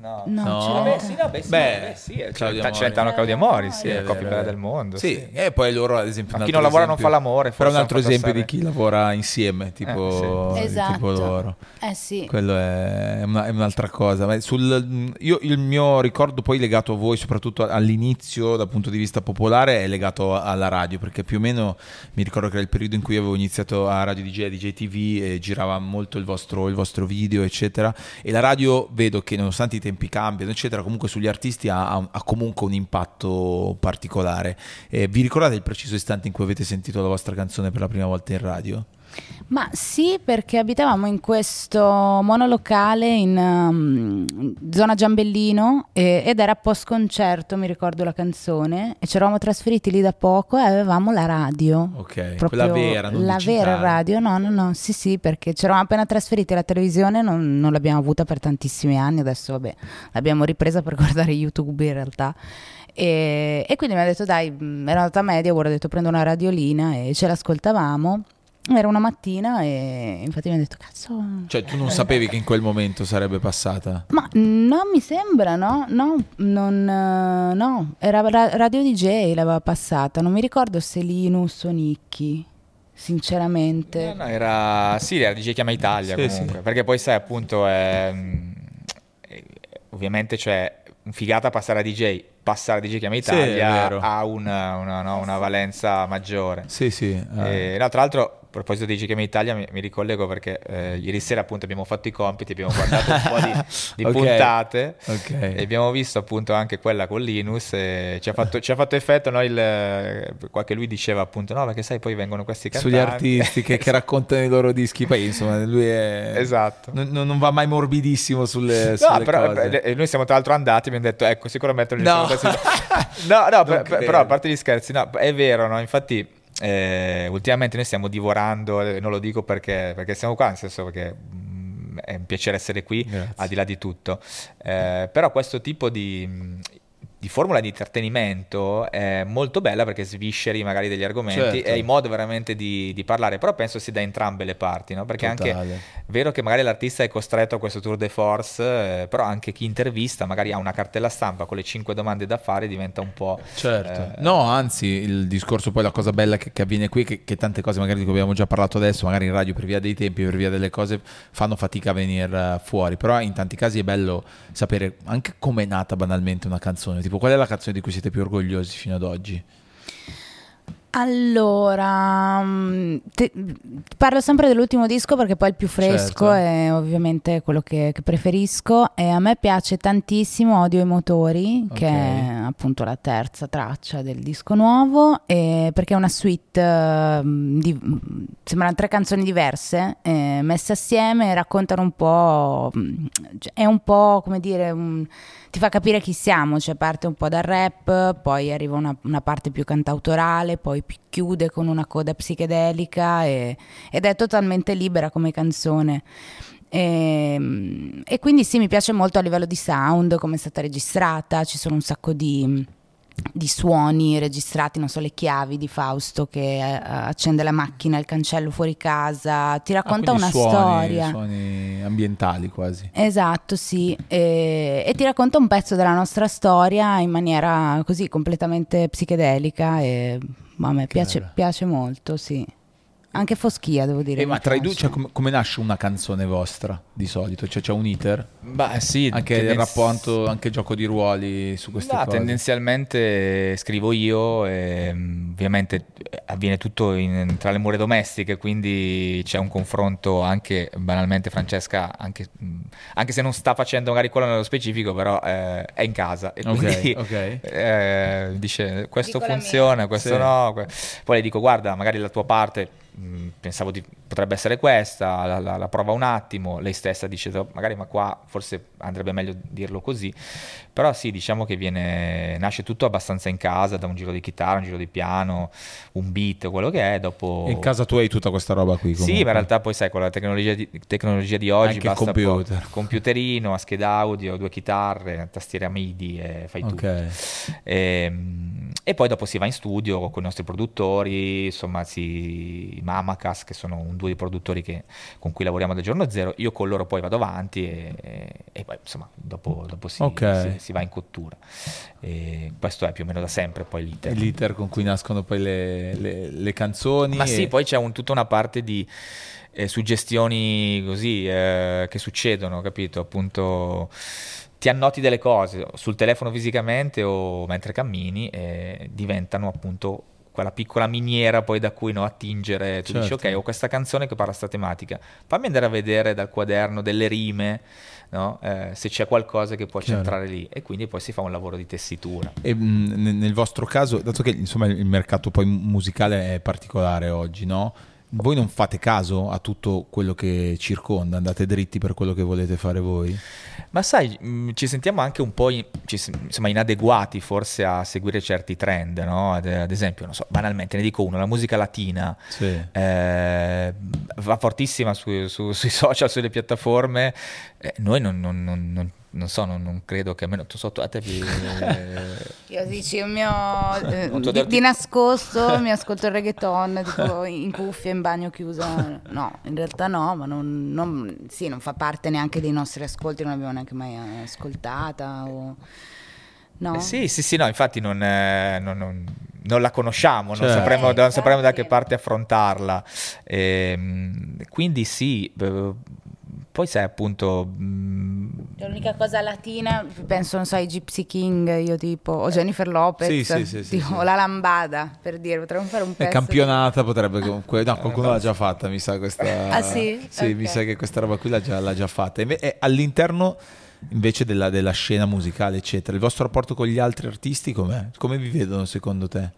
Speaker 3: No, no. no. Vabbè, sì, vabbè, sì, beh, vabbè, sì, eh, Claudia Celentano Claudia Mori, sì, la coppia bella del mondo.
Speaker 1: Sì, sì, e poi loro ad esempio...
Speaker 3: Chi non lavora esempio, non fa l'amore.
Speaker 1: Però un altro esempio di chi lavora insieme, tipo, eh, sì. esatto. tipo loro.
Speaker 2: Eh sì.
Speaker 1: Quello è, una, è un'altra cosa. Ma sul, io, il mio ricordo poi legato a voi, soprattutto all'inizio dal punto di vista popolare, è legato alla radio, perché più o meno mi ricordo che era il periodo in cui avevo iniziato a Radio DJ, DJ TV e girava molto il vostro, il vostro video, eccetera. E la radio vedo che nonostante i tempi cambiano, eccetera, comunque sugli artisti ha, ha comunque un impatto particolare. Eh, vi ricordate il preciso istante in cui avete sentito la vostra canzone per la prima volta in radio?
Speaker 2: Ma sì, perché abitavamo in questo monolocale in um, zona Giambellino e, ed era post concerto, mi ricordo la canzone, e ci eravamo trasferiti lì da poco e avevamo la radio.
Speaker 1: Ok, quella vera, non
Speaker 2: La vera radio, no, no, no, sì, sì, perché ci eravamo appena trasferiti, la televisione non, non l'abbiamo avuta per tantissimi anni, adesso vabbè, l'abbiamo ripresa per guardare YouTube in realtà. E, e quindi mi ha detto dai, mm, era andata a media, ora ho detto prendo una radiolina e ce l'ascoltavamo era una mattina e infatti mi ha detto cazzo.
Speaker 1: Cioè tu non sapevi che in quel momento sarebbe passata?
Speaker 2: Ma non mi sembra, no? No, non, uh, no. era Radio DJ l'aveva passata, non mi ricordo se Linus o Nicchi. Sinceramente,
Speaker 3: no, no, era sì, era DJ Chiama Italia sì, comunque. Sì. Perché poi sai, appunto, è, ovviamente, cioè, figata passare a DJ, passare
Speaker 1: Sì, è
Speaker 3: Italia
Speaker 1: vero.
Speaker 3: ha una, una- no, una valenza maggiore.
Speaker 1: Sì, sì. eh.
Speaker 3: E, no, tra l'altro, a proposito di Chiama Italia, mi, mi ricollego perché eh, ieri sera appunto abbiamo fatto i compiti, abbiamo guardato un po' di, di
Speaker 1: Ok,
Speaker 3: puntate
Speaker 1: ok.
Speaker 3: e abbiamo visto appunto anche quella con Linus e ci ha fatto, ci ha fatto effetto, no, il, qualche lui diceva appunto no perché sai poi vengono questi cantanti.
Speaker 1: Sugli artisti che, che raccontano i loro dischi, poi insomma lui è...
Speaker 3: Esatto.
Speaker 1: Non, non va mai morbidissimo sulle, sulle
Speaker 3: No, però
Speaker 1: cose.
Speaker 3: noi siamo tra l'altro andati e abbiamo detto, ecco, sicuramente non
Speaker 1: No.
Speaker 3: Questi- No, no, per- per- però a parte gli scherzi, no, è vero, no? Infatti, eh, ultimamente noi stiamo divorando, e non lo dico perché, perché siamo qua, nel senso che mm, è un piacere essere qui,
Speaker 1: Grazie.
Speaker 3: al di là di tutto. Eh, però questo tipo di, di formula di intrattenimento è molto bella perché svisceri magari degli argomenti
Speaker 1: Certo.
Speaker 3: e hai modo veramente di, di parlare, però penso sia da entrambe le parti, no? perché anche
Speaker 1: Totale.
Speaker 3: è vero che magari l'artista è costretto a questo tour de force, eh, però anche chi intervista magari ha una cartella stampa con le cinque domande da fare diventa un po'...
Speaker 1: Certo.
Speaker 3: eh,
Speaker 1: No, anzi, il discorso poi, la cosa bella che, che avviene qui, che, che tante cose magari di cui abbiamo già parlato adesso, magari in radio per via dei tempi, per via delle cose, fanno fatica a venire fuori. Però in tanti casi è bello sapere anche com'è nata banalmente una canzone. Tipo, qual è la canzone di cui siete più orgogliosi fino ad oggi?
Speaker 2: Allora, mm, te- parlo sempre dell'ultimo disco perché poi il più fresco
Speaker 1: Certo.
Speaker 2: è ovviamente quello che, che preferisco e a me piace tantissimo Odio i motori, che
Speaker 1: Ok.
Speaker 2: è appunto la terza traccia del disco nuovo, e- perché è una suite, mm, di, mm, sembrano tre canzoni diverse eh, messe assieme e raccontano un po', mm, è un po' come dire... un- ti fa capire chi siamo, cioè parte un po' dal rap, poi arriva una, una parte più cantautorale, poi chiude con una coda psichedelica e- ed è totalmente libera come canzone. E, e quindi sì, mi piace molto a livello di sound, come è stata registrata, ci sono un sacco di, di suoni registrati, non so, le chiavi di Fausto che eh, accende la macchina, il cancello fuori casa, ti racconta
Speaker 1: Ah,
Speaker 2: una
Speaker 1: suoni,
Speaker 2: storia.
Speaker 1: Suoni ambientali quasi.
Speaker 2: Esatto, sì, e, e ti racconta un pezzo della nostra storia in maniera così completamente psichedelica e ma a me piace, piace molto, sì. Anche Foschia, devo dire.
Speaker 1: Eh, ma tra i due, cioè, come, come nasce una canzone vostra di solito? Cioè, c'è un iter?
Speaker 3: Beh, sì,
Speaker 1: Anche il
Speaker 3: tendenz-
Speaker 1: rapporto, anche gioco di ruoli su queste
Speaker 3: No,
Speaker 1: cose?
Speaker 3: tendenzialmente scrivo io, e, ovviamente eh, avviene tutto in- tra le mura domestiche, quindi c'è un confronto anche banalmente Francesca, anche, anche se non sta facendo magari quello nello specifico, però eh, è in casa e quindi
Speaker 1: ok.
Speaker 3: eh, dice questo
Speaker 2: Dico
Speaker 3: funziona, questo
Speaker 1: Sì.
Speaker 3: no. Poi le dico guarda, magari la tua parte mh, pensavo di, potrebbe essere questa, la, la- la prova un attimo, lei stessa dice "Oh, magari ma qua forse andrebbe meglio dirlo così, però sì diciamo che viene, nasce tutto abbastanza in casa, da un giro di chitarra, un giro di piano, un beat, quello che è, dopo...
Speaker 1: In casa tua hai tutta questa roba qui?
Speaker 3: Sì, ma
Speaker 1: comunque.
Speaker 3: in realtà poi sai, con la tecnologia di, tecnologia di oggi
Speaker 1: Anche il
Speaker 3: basta
Speaker 1: computer.
Speaker 3: po- computerino, a scheda audio, due chitarre, tastiera MIDI e fai tutto.
Speaker 1: Ok.
Speaker 3: E, poi dopo si va in studio con i nostri produttori, insomma, si, i Mamacas, che sono un duo di produttori che- con cui lavoriamo da giorno zero. Io con loro poi vado avanti e, e- e poi insomma dopo, dopo si,
Speaker 1: Ok.
Speaker 3: si- si va in cottura. E questo è più o meno da sempre poi l'iter.
Speaker 1: L'iter con cui nascono poi le, le- le canzoni.
Speaker 3: Ma sì, poi c'è un- tutta una parte di eh, suggestioni così eh, che succedono, capito? Appunto, ti annoti delle cose sul telefono fisicamente o mentre cammini e diventano appunto quella piccola miniera poi da cui no, attingere. Tu dici,
Speaker 1: Certo.
Speaker 3: ok, ho questa canzone che parla sta tematica, fammi andare a vedere dal quaderno delle rime, no? Eh, se c'è qualcosa che può
Speaker 1: Chiaro.
Speaker 3: centrare lì. E quindi poi si fa un lavoro di tessitura.
Speaker 1: E mh, nel nel vostro caso, dato che insomma il mercato poi musicale è particolare oggi, no? Voi non fate caso a tutto quello che circonda, andate dritti per quello che volete fare voi?
Speaker 3: Ma sai, mh, ci sentiamo anche un po' in- ci insomma, inadeguati forse a seguire certi trend, no? Ad, ad esempio, non so, banalmente ne dico uno, la musica latina
Speaker 1: Sì.
Speaker 3: eh, va fortissima su- su- sui social, sulle piattaforme. Eh, noi non, non- non- non- non so, non, non credo che almeno tu sotto a te vi-
Speaker 2: Io dici, il mio, eh, di, di nascosto mi ascolto il reggaeton tipo in cuffia, in bagno chiusa. No, in realtà no, ma non, non- sì, non fa parte neanche dei nostri ascolti, non l'abbiamo neanche mai ascoltata. O... No?
Speaker 3: Eh, sì, sì, sì, no, infatti non, eh, non- non- non la conosciamo, non
Speaker 1: Certo.
Speaker 3: sapremo,
Speaker 2: Eh,
Speaker 3: non sapremo da che parte affrontarla. Ehm, quindi sì, eh, poi sai appunto...
Speaker 2: Mh... L'unica cosa latina, penso, non so, ai Gypsy King, io tipo, o Jennifer Lopez, sì, sì, sì, tipo, sì, la lambada, per dire, potremmo fare un pezzo.
Speaker 1: È campionata, di... potrebbe comunque, no, qualcuno l'ha già fatta, mi sa questa...
Speaker 2: Ah sì?
Speaker 1: Sì, okay. mi sa che questa roba qui l'ha già, l'ha già fatta. E all'interno invece della, della, scena musicale, eccetera, il vostro rapporto con gli altri artisti com'è? Come vi vedono secondo te?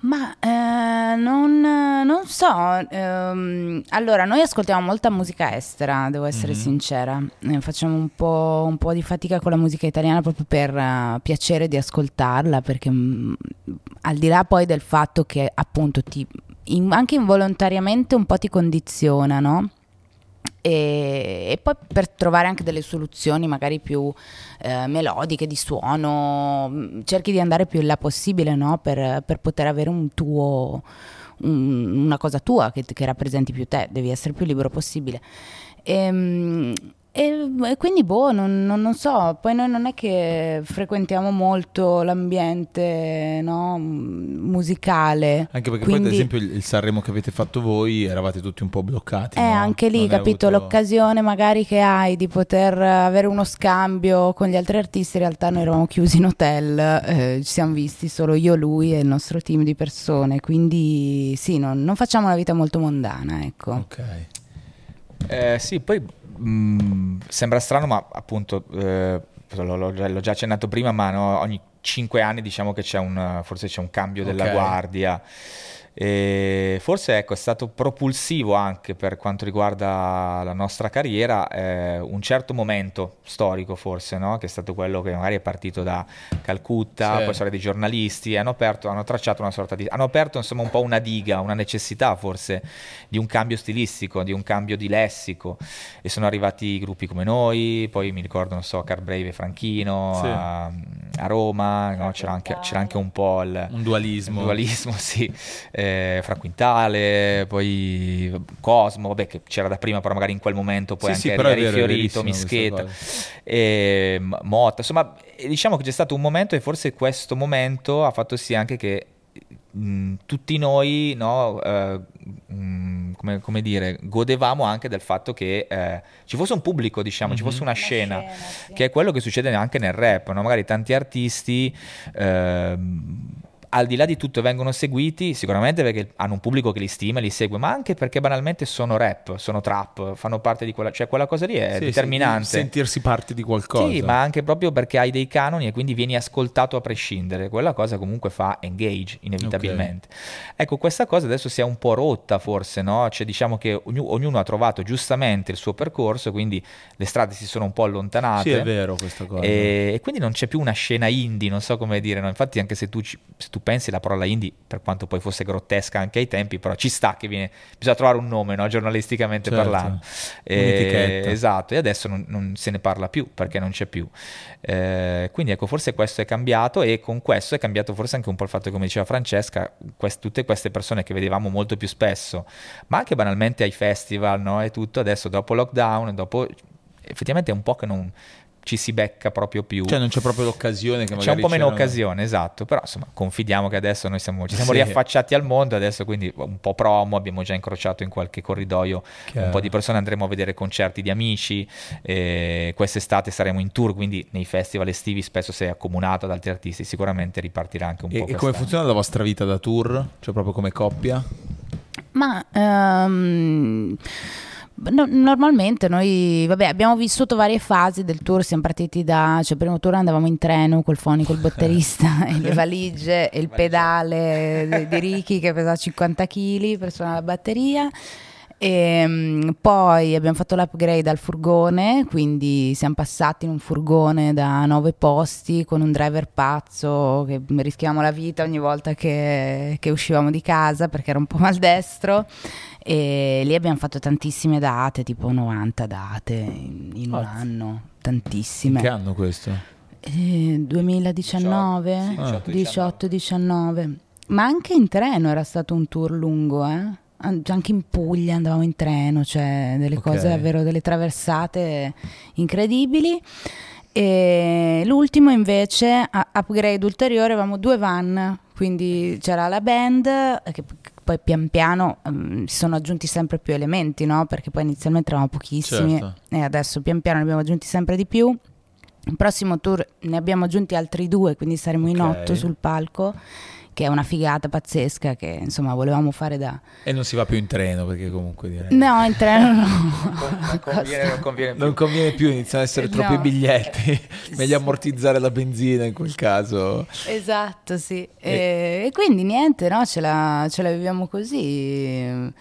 Speaker 2: Ma eh, non, non, so, ehm, allora noi ascoltiamo molta musica estera, devo essere mm-hmm. sincera, eh, facciamo un po', un po', di fatica con la musica italiana proprio per uh, piacere di ascoltarla, perché mh, mm, al di là poi del fatto che appunto ti, in, anche involontariamente un po' ti condiziona, no? E, e, poi per trovare anche delle soluzioni magari più eh, melodiche di suono, mm, cerchi di andare più in là possibile no? per, per, poter avere un tuo, un, una cosa tua che, che, rappresenti più te, devi essere più libero possibile. E, ehm, e, e, quindi, boh, non, non, non, so. Poi noi non è che frequentiamo molto l'ambiente no, musicale.
Speaker 1: Anche perché
Speaker 2: quindi...
Speaker 1: poi, ad esempio, il, il, Sanremo che avete fatto voi eravate tutti un po' bloccati.
Speaker 2: Eh,
Speaker 1: no?
Speaker 2: anche lì, non capito? Avuto... L'occasione magari che hai di poter avere uno scambio con gli altri artisti. In realtà, noi eravamo chiusi in hotel, eh, ci siamo visti solo io, lui e il nostro team di persone. Quindi, sì, non, non facciamo una vita molto mondana, ecco.
Speaker 1: Ok.
Speaker 3: Eh, sì, poi mh, mm, sembra strano, ma appunto eh, l'ho, l'ho, già accennato prima, ma no, ogni cinque anni diciamo che c'è un, forse c'è un cambio della okay. guardia. E forse ecco, è stato propulsivo anche per quanto riguarda la nostra carriera eh, un certo momento storico forse, no? che è stato quello che magari è partito da Calcutta, sì. poi sono dei giornalisti, hanno aperto, hanno tracciato una sorta di... hanno aperto insomma un po' una diga, una necessità forse di un cambio stilistico, di un cambio di lessico e sono arrivati gruppi come noi, poi mi ricordo, non so, Carbrave e Franchino sì. a, a, Roma, no? c'era, anche, c'era, anche, un po' il,
Speaker 1: un dualismo,
Speaker 3: un dualismo sì. Eh, eh, Fra Quintale, poi Cosmo, vabbè che c'era da prima, però magari in quel momento poi sì, anche sì, rifiorito, Mischeta, e Motta, insomma diciamo che c'è stato un momento e forse questo momento ha fatto sì anche che mh, tutti noi, no, eh, mh, come, come, dire, godevamo anche del fatto che eh, ci fosse un pubblico, diciamo, mm-hmm. ci fosse una, una scena, scena sì. che è quello che succede anche nel rap, no? magari tanti artisti... Eh, al di là di tutto vengono seguiti sicuramente perché hanno un pubblico che li stima li segue, ma anche perché banalmente sono rap, sono trap, fanno parte di quella, cioè quella cosa lì è sì, determinante. Sì,
Speaker 1: sentirsi parte di qualcosa.
Speaker 3: Sì, ma anche proprio perché hai dei canoni e quindi vieni ascoltato a prescindere. Quella cosa comunque fa engage inevitabilmente. Okay. Ecco, questa cosa adesso si è un po' rotta forse, no? Cioè diciamo che ognuno, ognuno ha trovato giustamente il suo percorso, quindi le strade si sono un po' allontanate.
Speaker 1: Sì, è vero questa cosa.
Speaker 3: E, e quindi non c'è più una scena indie, non so come dire, no? Infatti anche se tu, se tu tu pensi la parola indie, per quanto poi fosse grottesca anche ai tempi, però ci sta che viene, bisogna trovare un nome, no? giornalisticamente certo. parlando.
Speaker 1: E,
Speaker 3: esatto, e adesso non, non, se ne parla più perché non c'è più. Eh, quindi ecco, forse questo è cambiato e con questo è cambiato forse anche un po' il fatto, come diceva Francesca, quest, tutte queste persone che vedevamo molto più spesso, ma anche banalmente ai festival no? e tutto, adesso dopo lockdown, dopo effettivamente è un po' che non, ci si becca proprio più.
Speaker 1: Cioè non c'è proprio l'occasione che
Speaker 3: C'è un po' meno occasione, esatto, però insomma confidiamo che adesso noi siamo, ci siamo sì. riaffacciati al mondo, adesso quindi un po' promo, abbiamo già incrociato in qualche corridoio Chiaro. un po' di persone, andremo a vedere concerti di amici, eh, quest'estate saremo in tour, quindi nei festival estivi spesso sei accomunato ad altri artisti, sicuramente ripartirà anche un
Speaker 1: e,
Speaker 3: po'.
Speaker 1: E come funziona la vostra vita da tour? Cioè proprio come coppia?
Speaker 2: Ma... Um No, normalmente noi vabbè, abbiamo vissuto varie fasi del tour, siamo partiti da, cioè primo tour andavamo in treno col fonico, il batterista e le valigie e il pedale di, di Ricky che pesava 50 kg per suonare la batteria. E um, poi abbiamo fatto l'upgrade al furgone, quindi siamo passati in un furgone da nove posti con un driver pazzo che rischiavamo la vita ogni volta che, che uscivamo di casa perché era un po' maldestro e lì abbiamo fatto tantissime date, tipo 90 date in, in un anno, tantissime.
Speaker 1: In che anno questo?
Speaker 2: Eh, 2019, 18-19. Ma anche in treno era stato un tour lungo, eh? Anche in Puglia andavamo in treno, cioè delle okay. cose davvero, delle traversate incredibili. E l'ultimo invece, upgrade ulteriore, avevamo due van quindi c'era la band che poi pian piano um, si sono aggiunti sempre più elementi, no? Perché poi inizialmente eravamo pochissimi certo. e adesso pian piano ne abbiamo aggiunti sempre di più. Il prossimo tour ne abbiamo aggiunti altri due, quindi saremo okay. in otto sul palco che è una figata pazzesca che insomma volevamo fare da...
Speaker 1: E non si va più in treno perché comunque direi...
Speaker 2: No, in treno no.
Speaker 3: non, conviene, non, conviene, più.
Speaker 1: Non conviene più, iniziano ad essere troppi no. biglietti, meglio ammortizzare la benzina in quel caso.
Speaker 2: Esatto, sì. E, e, quindi niente, no? ce, la, ce la viviamo così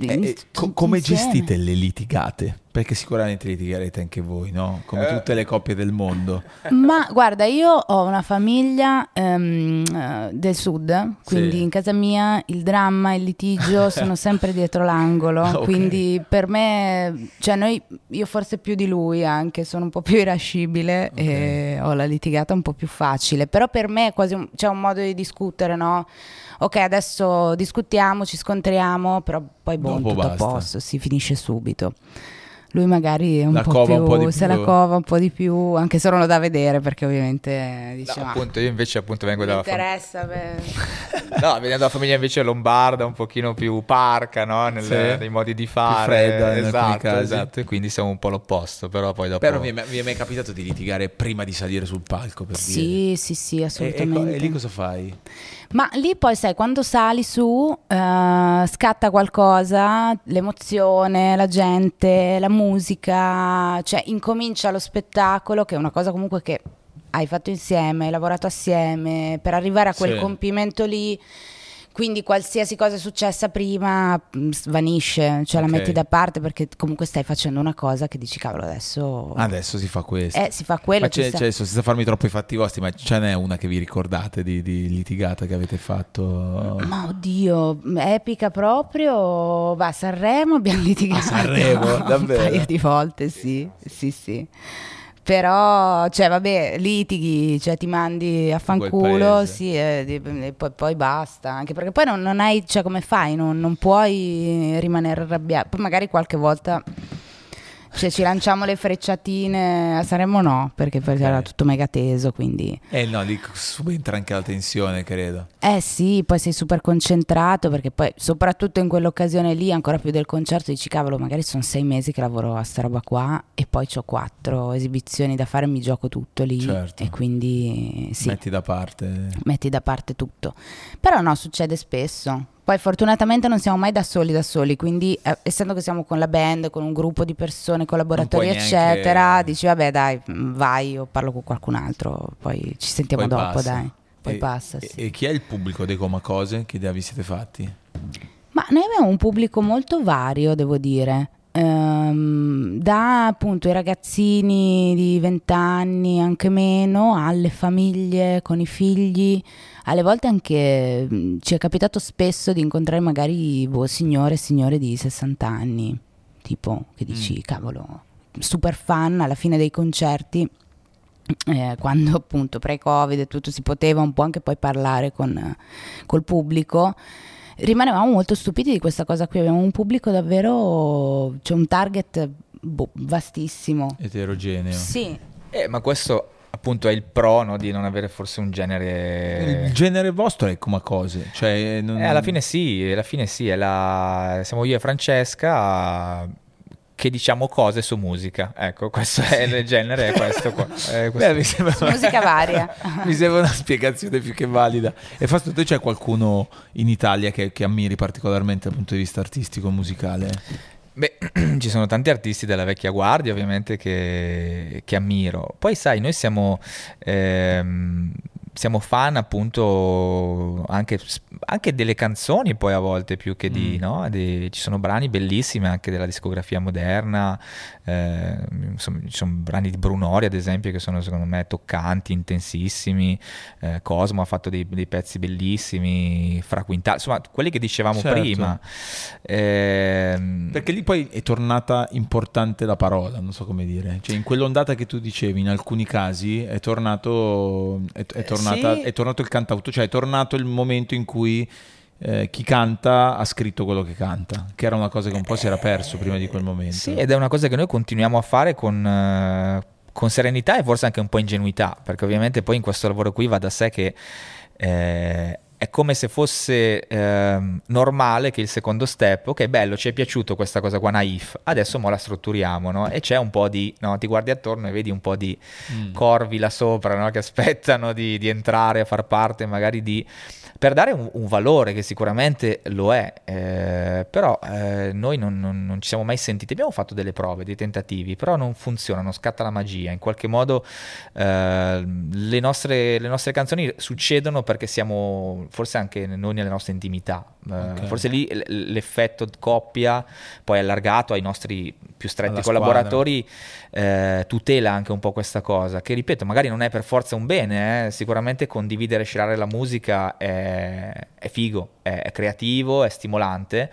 Speaker 1: eh, co- come gestite le litigate? Perché sicuramente litigherete anche voi, no? Come eh. tutte le coppie del mondo.
Speaker 2: Ma guarda, io ho una famiglia um, del sud, quindi sì. in casa mia il dramma e il litigio sono sempre dietro l'angolo. okay. Quindi per me, cioè noi, io forse più di lui anche, sono un po' più irascibile okay. e ho la litigata un po' più facile. Però per me è quasi un, c'è un modo di discutere, no? Ok adesso discutiamo, ci scontriamo, però poi boh, Dopo tutto basta. a posto, si finisce subito. Lui magari è un, la po più, un po' più, se la cova un po' di più, anche se non lo da vedere perché ovviamente diciamo,
Speaker 3: no, appunto io invece appunto vengo dalla
Speaker 2: interessa
Speaker 3: famiglia No, venendo dalla famiglia invece lombarda, un pochino più parca, no? Nelle, sì. nei modi di fare,
Speaker 1: più fredda, esatto,
Speaker 3: esatto, e quindi siamo un po' l'opposto, però poi dopo
Speaker 1: Però mi è, mi è mai capitato di litigare prima di salire sul palco per
Speaker 2: sì,
Speaker 1: dire.
Speaker 2: Sì, sì, assolutamente.
Speaker 1: E, e, e lì cosa fai?
Speaker 2: Ma lì poi sai, quando sali su, uh, scatta qualcosa, l'emozione, la gente, la musica, cioè incomincia lo spettacolo, che è una cosa comunque che hai fatto insieme, hai lavorato assieme, per arrivare a quel sì. compimento lì quindi qualsiasi cosa è successa prima mm, svanisce, cioè okay. la metti da parte perché comunque stai facendo una cosa che dici cavolo adesso...
Speaker 1: Adesso si fa questo.
Speaker 2: Eh, si fa quello.
Speaker 1: Ma c'è, c'è, senza farmi troppo i fatti vostri, ma ce n'è una che vi ricordate di, di litigata che avete fatto?
Speaker 2: Ma oddio, epica proprio. Va, a Sanremo abbiamo litigato.
Speaker 1: A Sanremo, davvero?
Speaker 2: Un paio di volte, sì, sì, sì. Però, cioè, vabbè, litighi, cioè ti mandi a fanculo, sì, e, e poi, poi, basta. Anche perché poi non, non hai, cioè, come fai? Non, non puoi rimanere arrabbiato. Poi magari qualche volta cioè ci lanciamo le frecciatine a Saremo no, perché poi era tutto mega teso, quindi...
Speaker 1: Eh no, lì subentra anche la tensione, credo.
Speaker 2: Eh sì, poi sei super concentrato, perché poi soprattutto in quell'occasione lì, ancora più del concerto, dici cavolo, magari sono sei mesi che lavoro a sta roba qua e poi ho quattro esibizioni da fare, mi gioco tutto lì certo. e quindi sì.
Speaker 1: Metti da parte.
Speaker 2: Metti da parte tutto. Però no, succede spesso poi fortunatamente non siamo mai da soli da soli, quindi eh, essendo che siamo con la band, con un gruppo di persone, collaboratori eccetera, neanche... dici vabbè dai vai o parlo con qualcun altro, poi ci sentiamo poi dopo passa. dai. Poi
Speaker 1: e,
Speaker 2: passa,
Speaker 1: e,
Speaker 2: sì.
Speaker 1: e chi è il pubblico dei Coma Cose? Che idea vi siete fatti?
Speaker 2: Ma noi abbiamo un pubblico molto vario, devo dire. Um, da appunto i ragazzini di 20 anni, anche meno, alle famiglie con i figli, alle volte anche mm, ci è capitato spesso di incontrare magari boh, signore e signore di 60 anni, tipo che dici, mm. cavolo, super fan alla fine dei concerti. Eh, quando appunto pre-covid e tutto si poteva un po' anche poi parlare con col pubblico rimanevamo molto stupiti di questa cosa qui abbiamo un pubblico davvero c'è cioè un target boh, vastissimo
Speaker 1: eterogeneo
Speaker 2: sì
Speaker 3: eh, ma questo appunto è il pro no, di non avere forse un genere
Speaker 1: il genere vostro è come cose cioè
Speaker 3: non... eh, alla fine sì alla fine sì la... siamo io e Francesca che diciamo cose su musica. Ecco questo è il genere è questo qua è questo.
Speaker 2: Beh, mi sembra... musica varia.
Speaker 1: Mi sembra una spiegazione più che valida. E fatto te c'è qualcuno in Italia che, che ammiri particolarmente dal punto di vista artistico e musicale
Speaker 3: Beh, ci sono tanti artisti della vecchia guardia ovviamente che, che ammiro. Poi sai, noi siamo... Ehm, siamo fan appunto anche, anche, delle canzoni poi a volte più che di, mm. no? di, ci sono brani bellissimi anche della discografia moderna eh, insomma, ci sono brani di Brunori ad esempio che sono secondo me toccanti intensissimi eh, Cosmo ha fatto dei, dei, pezzi bellissimi Fra Quintale insomma quelli che dicevamo certo. prima
Speaker 1: eh, perché lì poi è tornata importante la parola non so come dire cioè in quell'ondata che tu dicevi in alcuni casi è tornato è, è tornato tornata, sì. è tornato il cantauto, cioè è tornato il momento in cui eh, chi canta ha scritto quello che canta, che era una cosa che un po' si era perso prima di quel momento.
Speaker 3: Sì, ed è una cosa che noi continuiamo a fare con... Uh, con serenità e forse anche un po' ingenuità, perché ovviamente poi in questo lavoro qui va da sé che eh, è come se fosse eh, normale che il secondo step, ok, bello, ci è piaciuto questa cosa qua naif, adesso mo la strutturiamo, no? E c'è un po' di, no? Ti guardi attorno e vedi un po' di mm. corvi là sopra, no? Che aspettano di, di entrare a far parte magari di per dare un, un, valore che sicuramente lo è, eh, però eh, noi non, non, non, ci siamo mai sentiti, abbiamo fatto delle prove, dei tentativi, però non funziona, non scatta la magia, in qualche modo eh, le, nostre, le, nostre, canzoni succedono perché siamo forse anche noi nelle nostre intimità, eh, okay. forse lì l'effetto coppia poi allargato ai nostri più stretti Alla collaboratori eh, tutela anche un po' questa cosa, che ripeto magari non è per forza un bene, eh, sicuramente condividere e scegliere la musica è è, figo, è, è creativo, è stimolante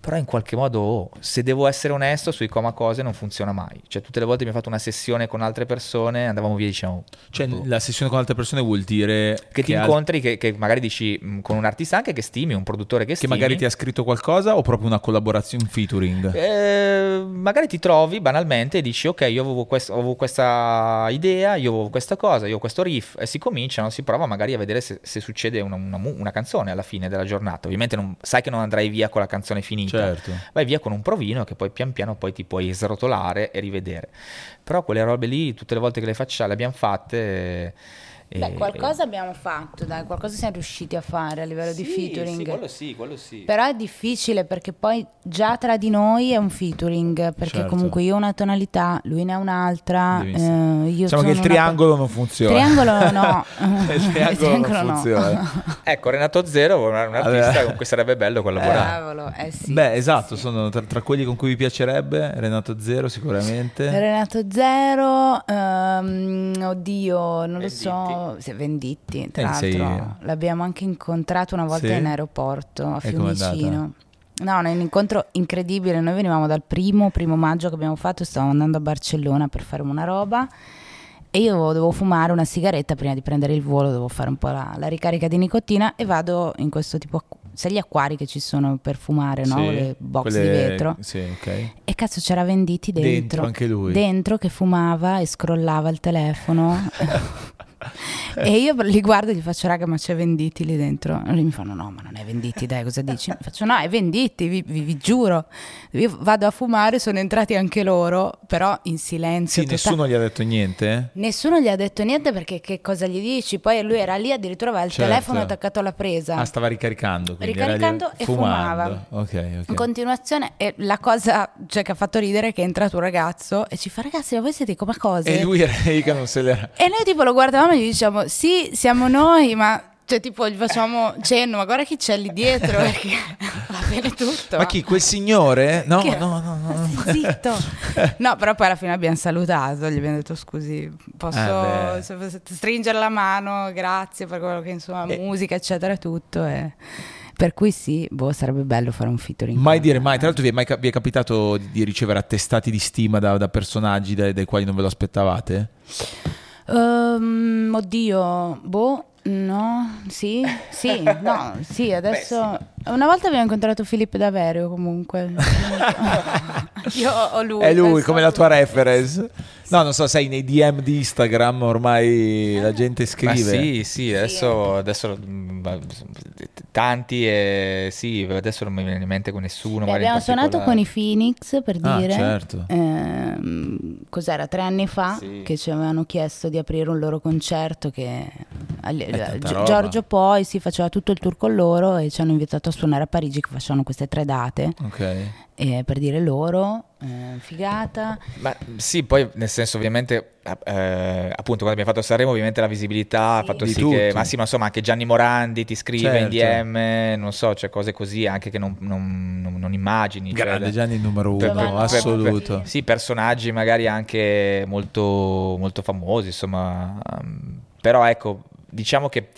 Speaker 3: però in qualche modo, oh, se devo essere onesto, sui coma cose non funziona mai. Cioè, tutte le volte mi ho fatto una sessione con altre persone, andavamo via, diciamo.
Speaker 1: Cioè, boh. la sessione con altre persone vuol dire
Speaker 3: che, che ti incontri, al... che, che, magari dici mh, con un artista anche che stimi, un produttore che stimi.
Speaker 1: Che magari ti ha scritto qualcosa o proprio una collaborazione, un featuring?
Speaker 3: Eh, magari ti trovi banalmente e dici, ok, io avevo, quest- avevo, questa idea, io avevo questa cosa, io ho questo riff, e si cominciano, si prova magari a vedere se, se succede una, una, una, canzone alla fine della giornata. Ovviamente non, sai che non andrai via con la canzone finita.
Speaker 1: Certo.
Speaker 3: Vai via con un provino che poi pian piano poi ti puoi srotolare e rivedere. Però quelle robe lì, tutte le volte che le facciamo, le abbiamo fatte
Speaker 2: Beh, qualcosa e... abbiamo fatto, dai, qualcosa siamo riusciti a fare a livello
Speaker 3: sì,
Speaker 2: di featuring.
Speaker 3: Sì, quello sì, quello sì.
Speaker 2: Però è difficile perché poi già tra di noi è un featuring, perché certo. comunque io ho una tonalità, lui ne ha un'altra. Eh,
Speaker 1: diciamo che il triangolo non funziona.
Speaker 2: Triangolo no.
Speaker 1: il triangolo, il triangolo non funziona.
Speaker 3: ecco, Renato Zero, un artista con cui sarebbe bello collaborare.
Speaker 2: Eh, sì,
Speaker 1: Beh, esatto, sì. sono tra, tra, quelli con cui vi piacerebbe, Renato Zero sicuramente.
Speaker 2: Renato Zero, um, oddio, non lo so si è Venditti, tra eh, l'altro sei... l'abbiamo anche incontrato una volta sì? in aeroporto a Fiumicino. No, è un incontro incredibile. Noi venivamo dal primo, primo maggio che abbiamo fatto, stavamo andando a Barcellona per fare una roba e io dovevo fumare una sigaretta prima di prendere il volo, dovevo fare un po' la, la ricarica di nicotina e vado in questo tipo, sai gli acquari che ci sono per fumare, no? Sì, le box quelle... di vetro.
Speaker 1: Sì, okay.
Speaker 2: E cazzo c'era Venditti dentro.
Speaker 1: Dentro anche lui.
Speaker 2: Dentro che fumava e scrollava il telefono. e io li guardo e gli faccio raga ma c'è Venditti lì dentro e lui mi fanno no ma non è Venditti dai cosa dici? Mi faccio no è Venditti vi, vi, vi, giuro io vado a fumare sono entrati anche loro però in silenzio
Speaker 1: sì, nessuno gli ha detto niente?
Speaker 2: nessuno gli ha detto niente perché che cosa gli dici? poi lui era lì addirittura aveva il certo. telefono attaccato alla presa
Speaker 1: ah stava ricaricando
Speaker 2: ricaricando e fumava
Speaker 1: okay, okay.
Speaker 2: in continuazione e la cosa cioè, che ha fatto ridere è che è entrato un ragazzo e ci fa ragazzi ma voi siete come cose?
Speaker 1: e lui era lì che non se l'era
Speaker 2: e noi tipo lo guardavamo e gli diciamo sì, siamo noi, ma cioè tipo gli facciamo cenno, ma guarda chi c'è lì dietro perché va bene tutto.
Speaker 1: Ma chi, quel signore? No, che... no, no, no.
Speaker 2: Zitto. No, però poi alla fine abbiamo salutato, gli abbiamo detto scusi, posso eh stringere la mano, grazie per quello che insomma, eh. musica eccetera tutto e... Per cui sì, boh, sarebbe bello fare un featuring.
Speaker 1: Mai dire mai. Tra l'altro vi è, mai, vi è capitato di, di, ricevere attestati di stima da, da personaggi dai, dai quali non ve lo aspettavate?
Speaker 2: Um, oddio, boh, no, sì, sì, no, sì, adesso... Beh, sì. Una volta abbiamo incontrato Filippo Daverio comunque. Io ho lui.
Speaker 1: È lui, come la tua reference. No, non so, sai, nei DM di Instagram ormai la gente scrive. Ma
Speaker 3: sì, sì, adesso, adesso mm, tanti e sì, adesso non mi viene in mente con nessuno.
Speaker 2: Beh, abbiamo suonato con i Phoenix, per
Speaker 1: ah,
Speaker 2: dire.
Speaker 1: certo.
Speaker 2: Eh, cos'era, tre anni fa, sì. che ci avevano chiesto di aprire un loro concerto che... Giorgio poi si faceva tutto il tour con loro e ci hanno invitato a suonare a Parigi che facevano queste tre date.
Speaker 1: Ok.
Speaker 2: E per dire loro, eh, figata.
Speaker 3: Ma sì, poi nel senso ovviamente, eh, appunto quando abbiamo fatto Sanremo ovviamente la visibilità sì. ha fatto
Speaker 1: Di
Speaker 3: sì
Speaker 1: tutti.
Speaker 3: che, ma sì, ma insomma anche Gianni Morandi ti scrive
Speaker 1: certo.
Speaker 3: in DM, non so, cioè cose così anche che non, non, non, non immagini.
Speaker 1: Cioè Grande
Speaker 3: cioè,
Speaker 1: Gianni il numero uno, per, per, assoluto.
Speaker 3: Per, sì, personaggi magari anche molto, molto famosi, insomma, um, però ecco, diciamo che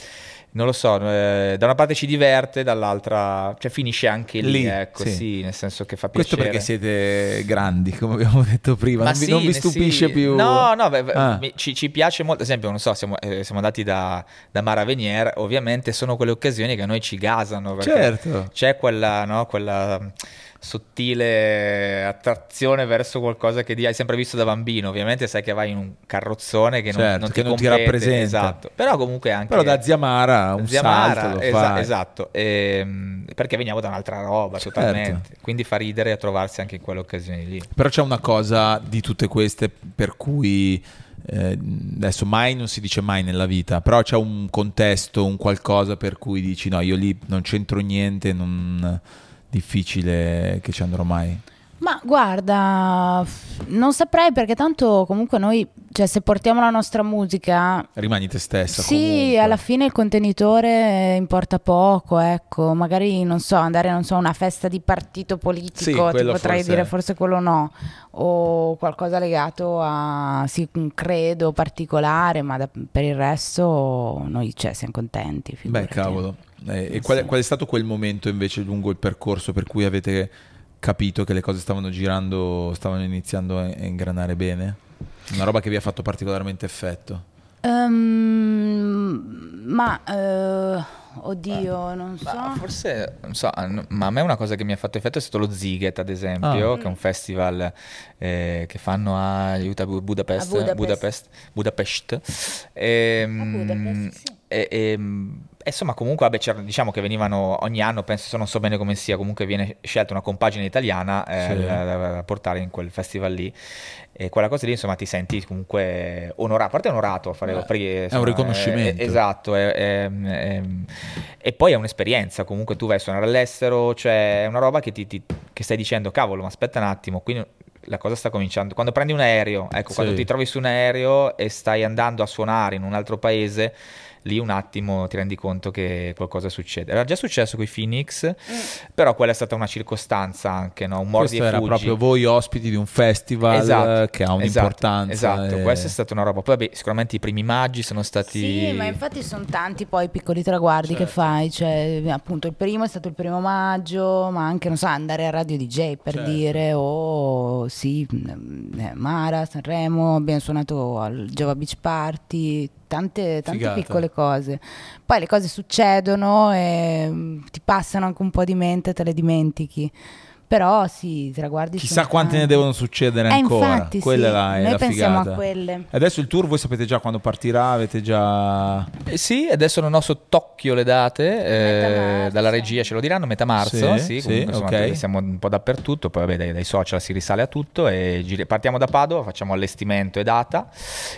Speaker 3: non lo so, eh, da una parte ci diverte, dall'altra cioè finisce anche lì, lì ecco, sì. sì. nel senso che fa
Speaker 1: piacere. Questo perché siete grandi, come abbiamo detto prima, non,
Speaker 3: sì,
Speaker 1: vi, non, vi, stupisce
Speaker 3: sì.
Speaker 1: più?
Speaker 3: No, no, beh, ah. ci, ci, piace molto, ad esempio, non so, siamo, eh, siamo andati da, da Mara Venier, ovviamente sono quelle occasioni che a noi ci gasano,
Speaker 1: certo.
Speaker 3: c'è quella, no, quella sottile attrazione verso qualcosa che hai sempre visto da bambino. Ovviamente sai che vai in un carrozzone che non,
Speaker 1: Certo,
Speaker 3: non ti,
Speaker 1: che non ti
Speaker 3: compete,
Speaker 1: rappresenta.
Speaker 3: Esatto. Però comunque anche...
Speaker 1: Però da zia Mara un
Speaker 3: Zia
Speaker 1: salto lo
Speaker 3: esa- esatto, ehm, perché veniamo da un'altra roba
Speaker 1: Certo.
Speaker 3: totalmente. Quindi fa ridere a trovarsi anche in quelle occasioni lì.
Speaker 1: Però c'è una cosa di tutte queste per cui eh, adesso mai non si dice mai nella vita, però c'è un contesto, un qualcosa per cui dici no, io lì non c'entro niente, non difficile che ci andrò mai.
Speaker 2: Ma guarda, non saprei perché tanto comunque noi, cioè se portiamo la nostra musica,
Speaker 1: Rimani te stessa
Speaker 2: sì,
Speaker 1: comunque.
Speaker 2: alla fine il contenitore importa poco, ecco, magari non so, andare non so, a una festa di partito
Speaker 1: Sì,
Speaker 2: politico, ti
Speaker 1: quello
Speaker 2: potrei
Speaker 1: forse-
Speaker 2: dire forse quello no, o qualcosa legato a sì, un credo particolare, ma da- per il resto noi cioè, siamo contenti.
Speaker 1: Beh,
Speaker 2: figurati.
Speaker 1: cavolo. Eh, e qual è, qual è stato quel momento invece lungo il percorso per cui avete capito che le cose stavano girando, stavano iniziando a ingranare bene? Una roba che vi ha fatto particolarmente effetto?
Speaker 2: Ehm, ma eh, oddio, non so.
Speaker 3: Ma forse, non so, ma a me una cosa che mi ha fatto effetto è stato lo Ziget, ad esempio,
Speaker 1: Ah.
Speaker 3: che è un festival eh, che fanno a, aiuta, Budapest,
Speaker 2: A Budapest.
Speaker 3: Budapest, Budapest. Ehm,
Speaker 2: A Budapest, sì.
Speaker 3: e, ehm, e insomma, comunque, vabbè, c'erano- diciamo che venivano ogni anno, penso, non so bene come sia, comunque viene scelta una compagine italiana eh,
Speaker 1: Sì.
Speaker 3: da, da- da portare in quel festival lì. E quella cosa lì, insomma, ti senti comunque onorato, a parte onorato a fare
Speaker 1: Beh,
Speaker 3: perché,
Speaker 1: è un riconoscimento.
Speaker 3: eh, esatto, è- è- è- e poi è un'esperienza, comunque tu vai a suonare all'estero, cioè è una roba che, ti, ti- che stai dicendo, cavolo, ma aspetta un attimo, qui la cosa sta cominciando. Quando prendi un aereo, ecco,
Speaker 1: Sì.
Speaker 3: quando ti trovi su un aereo e stai andando a suonare in un altro paese, lì un attimo ti rendi conto che qualcosa succede. Era già successo con i Phoenix, però quella è stata una circostanza anche, no? un mordi
Speaker 1: Questo era
Speaker 3: fuggi.
Speaker 1: proprio voi ospiti di un festival
Speaker 3: Esatto,
Speaker 1: eh, che ha un'importanza.
Speaker 3: Esatto, esatto.
Speaker 1: e-
Speaker 3: questa è stata una roba. Poi, vabbè, sicuramente i primi maggi sono stati.
Speaker 2: Sì, ma infatti sono tanti poi i piccoli traguardi
Speaker 1: Certo.
Speaker 2: che fai, cioè appunto il primo è stato il primo maggio, ma anche non so, andare a Radio DJ per
Speaker 1: Certo.
Speaker 2: dire, o sì, mm, eh, Mara, Sanremo, abbiamo suonato al Jova Beach Party, tante, tante
Speaker 1: Figata.
Speaker 2: Cose. Poi le cose succedono e mm, ti passano anche un po' di mente, te le dimentichi. Però sì, i traguardi
Speaker 1: Chissà quante ne devono succedere
Speaker 2: Eh,
Speaker 1: ancora.
Speaker 2: infatti,
Speaker 1: Quella
Speaker 2: sì.
Speaker 1: è la, è
Speaker 2: Noi
Speaker 1: la
Speaker 2: pensiamo
Speaker 1: figata.
Speaker 2: a quelle.
Speaker 1: Adesso il tour voi sapete già quando partirà, avete già...
Speaker 3: Eh sì, adesso non ho sott'occhio le date, eh, dalla regia ce lo diranno, metà marzo,
Speaker 1: Sì,
Speaker 3: sì,
Speaker 1: sì,
Speaker 3: comunque insomma,
Speaker 1: ok.
Speaker 3: siamo un po' dappertutto, poi vabbè dai, dai social si risale a tutto e giri- partiamo da Padova, facciamo allestimento e data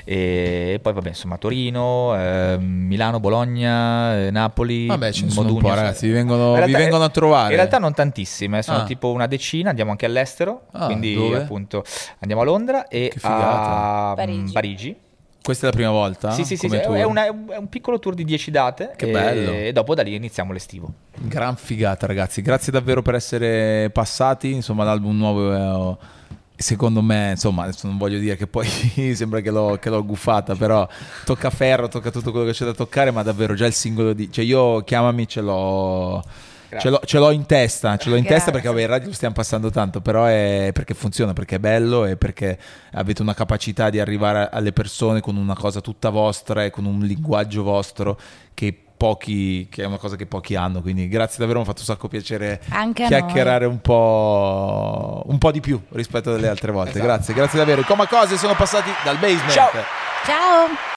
Speaker 3: e poi vabbè insomma Torino, eh, Milano, Bologna, eh, Napoli,
Speaker 1: Vabbè, ce ne sono un
Speaker 3: Modugno,
Speaker 1: po', ragazzi, vi vengono, vi vengono a trovare.
Speaker 3: In realtà non tantissime, sono
Speaker 1: Ah.
Speaker 3: tipo una decina, andiamo anche all'estero,
Speaker 1: Ah,
Speaker 3: quindi
Speaker 1: dove?
Speaker 3: appunto andiamo a Londra e a mm,
Speaker 2: Parigi.
Speaker 3: Parigi.
Speaker 1: Questa è la prima volta?
Speaker 3: Sì, sì, sì,
Speaker 1: come
Speaker 3: sì,
Speaker 1: tour?
Speaker 3: è, una- è un piccolo tour di 10 date
Speaker 1: Che
Speaker 3: e,
Speaker 1: bello.
Speaker 3: e dopo da lì iniziamo l'estivo.
Speaker 1: Gran figata, ragazzi. Grazie davvero per essere passati. Insomma, l'album nuovo. eh, Secondo me, insomma, adesso non voglio dire che poi sembra che l'ho, che l'ho guffata, però tocca ferro, tocca tutto quello che c'è da toccare, ma davvero già il singolo di... Cioè io, chiamami, ce l'ho... Ce l'ho, ce l'ho in testa, ce l'ho in testa perché vabbè, in radio lo stiamo passando tanto, però è perché funziona, perché è bello e perché avete una capacità di arrivare alle persone con una cosa tutta vostra e con un linguaggio vostro che pochi, che è una cosa che pochi hanno. Quindi grazie davvero, mi ha fatto un sacco piacere
Speaker 2: Anche
Speaker 1: chiacchierare un po', un po' di più rispetto alle altre volte. Grazie, grazie davvero. I Coma Cose sono passati dal basement.
Speaker 3: Ciao.
Speaker 2: Ciao!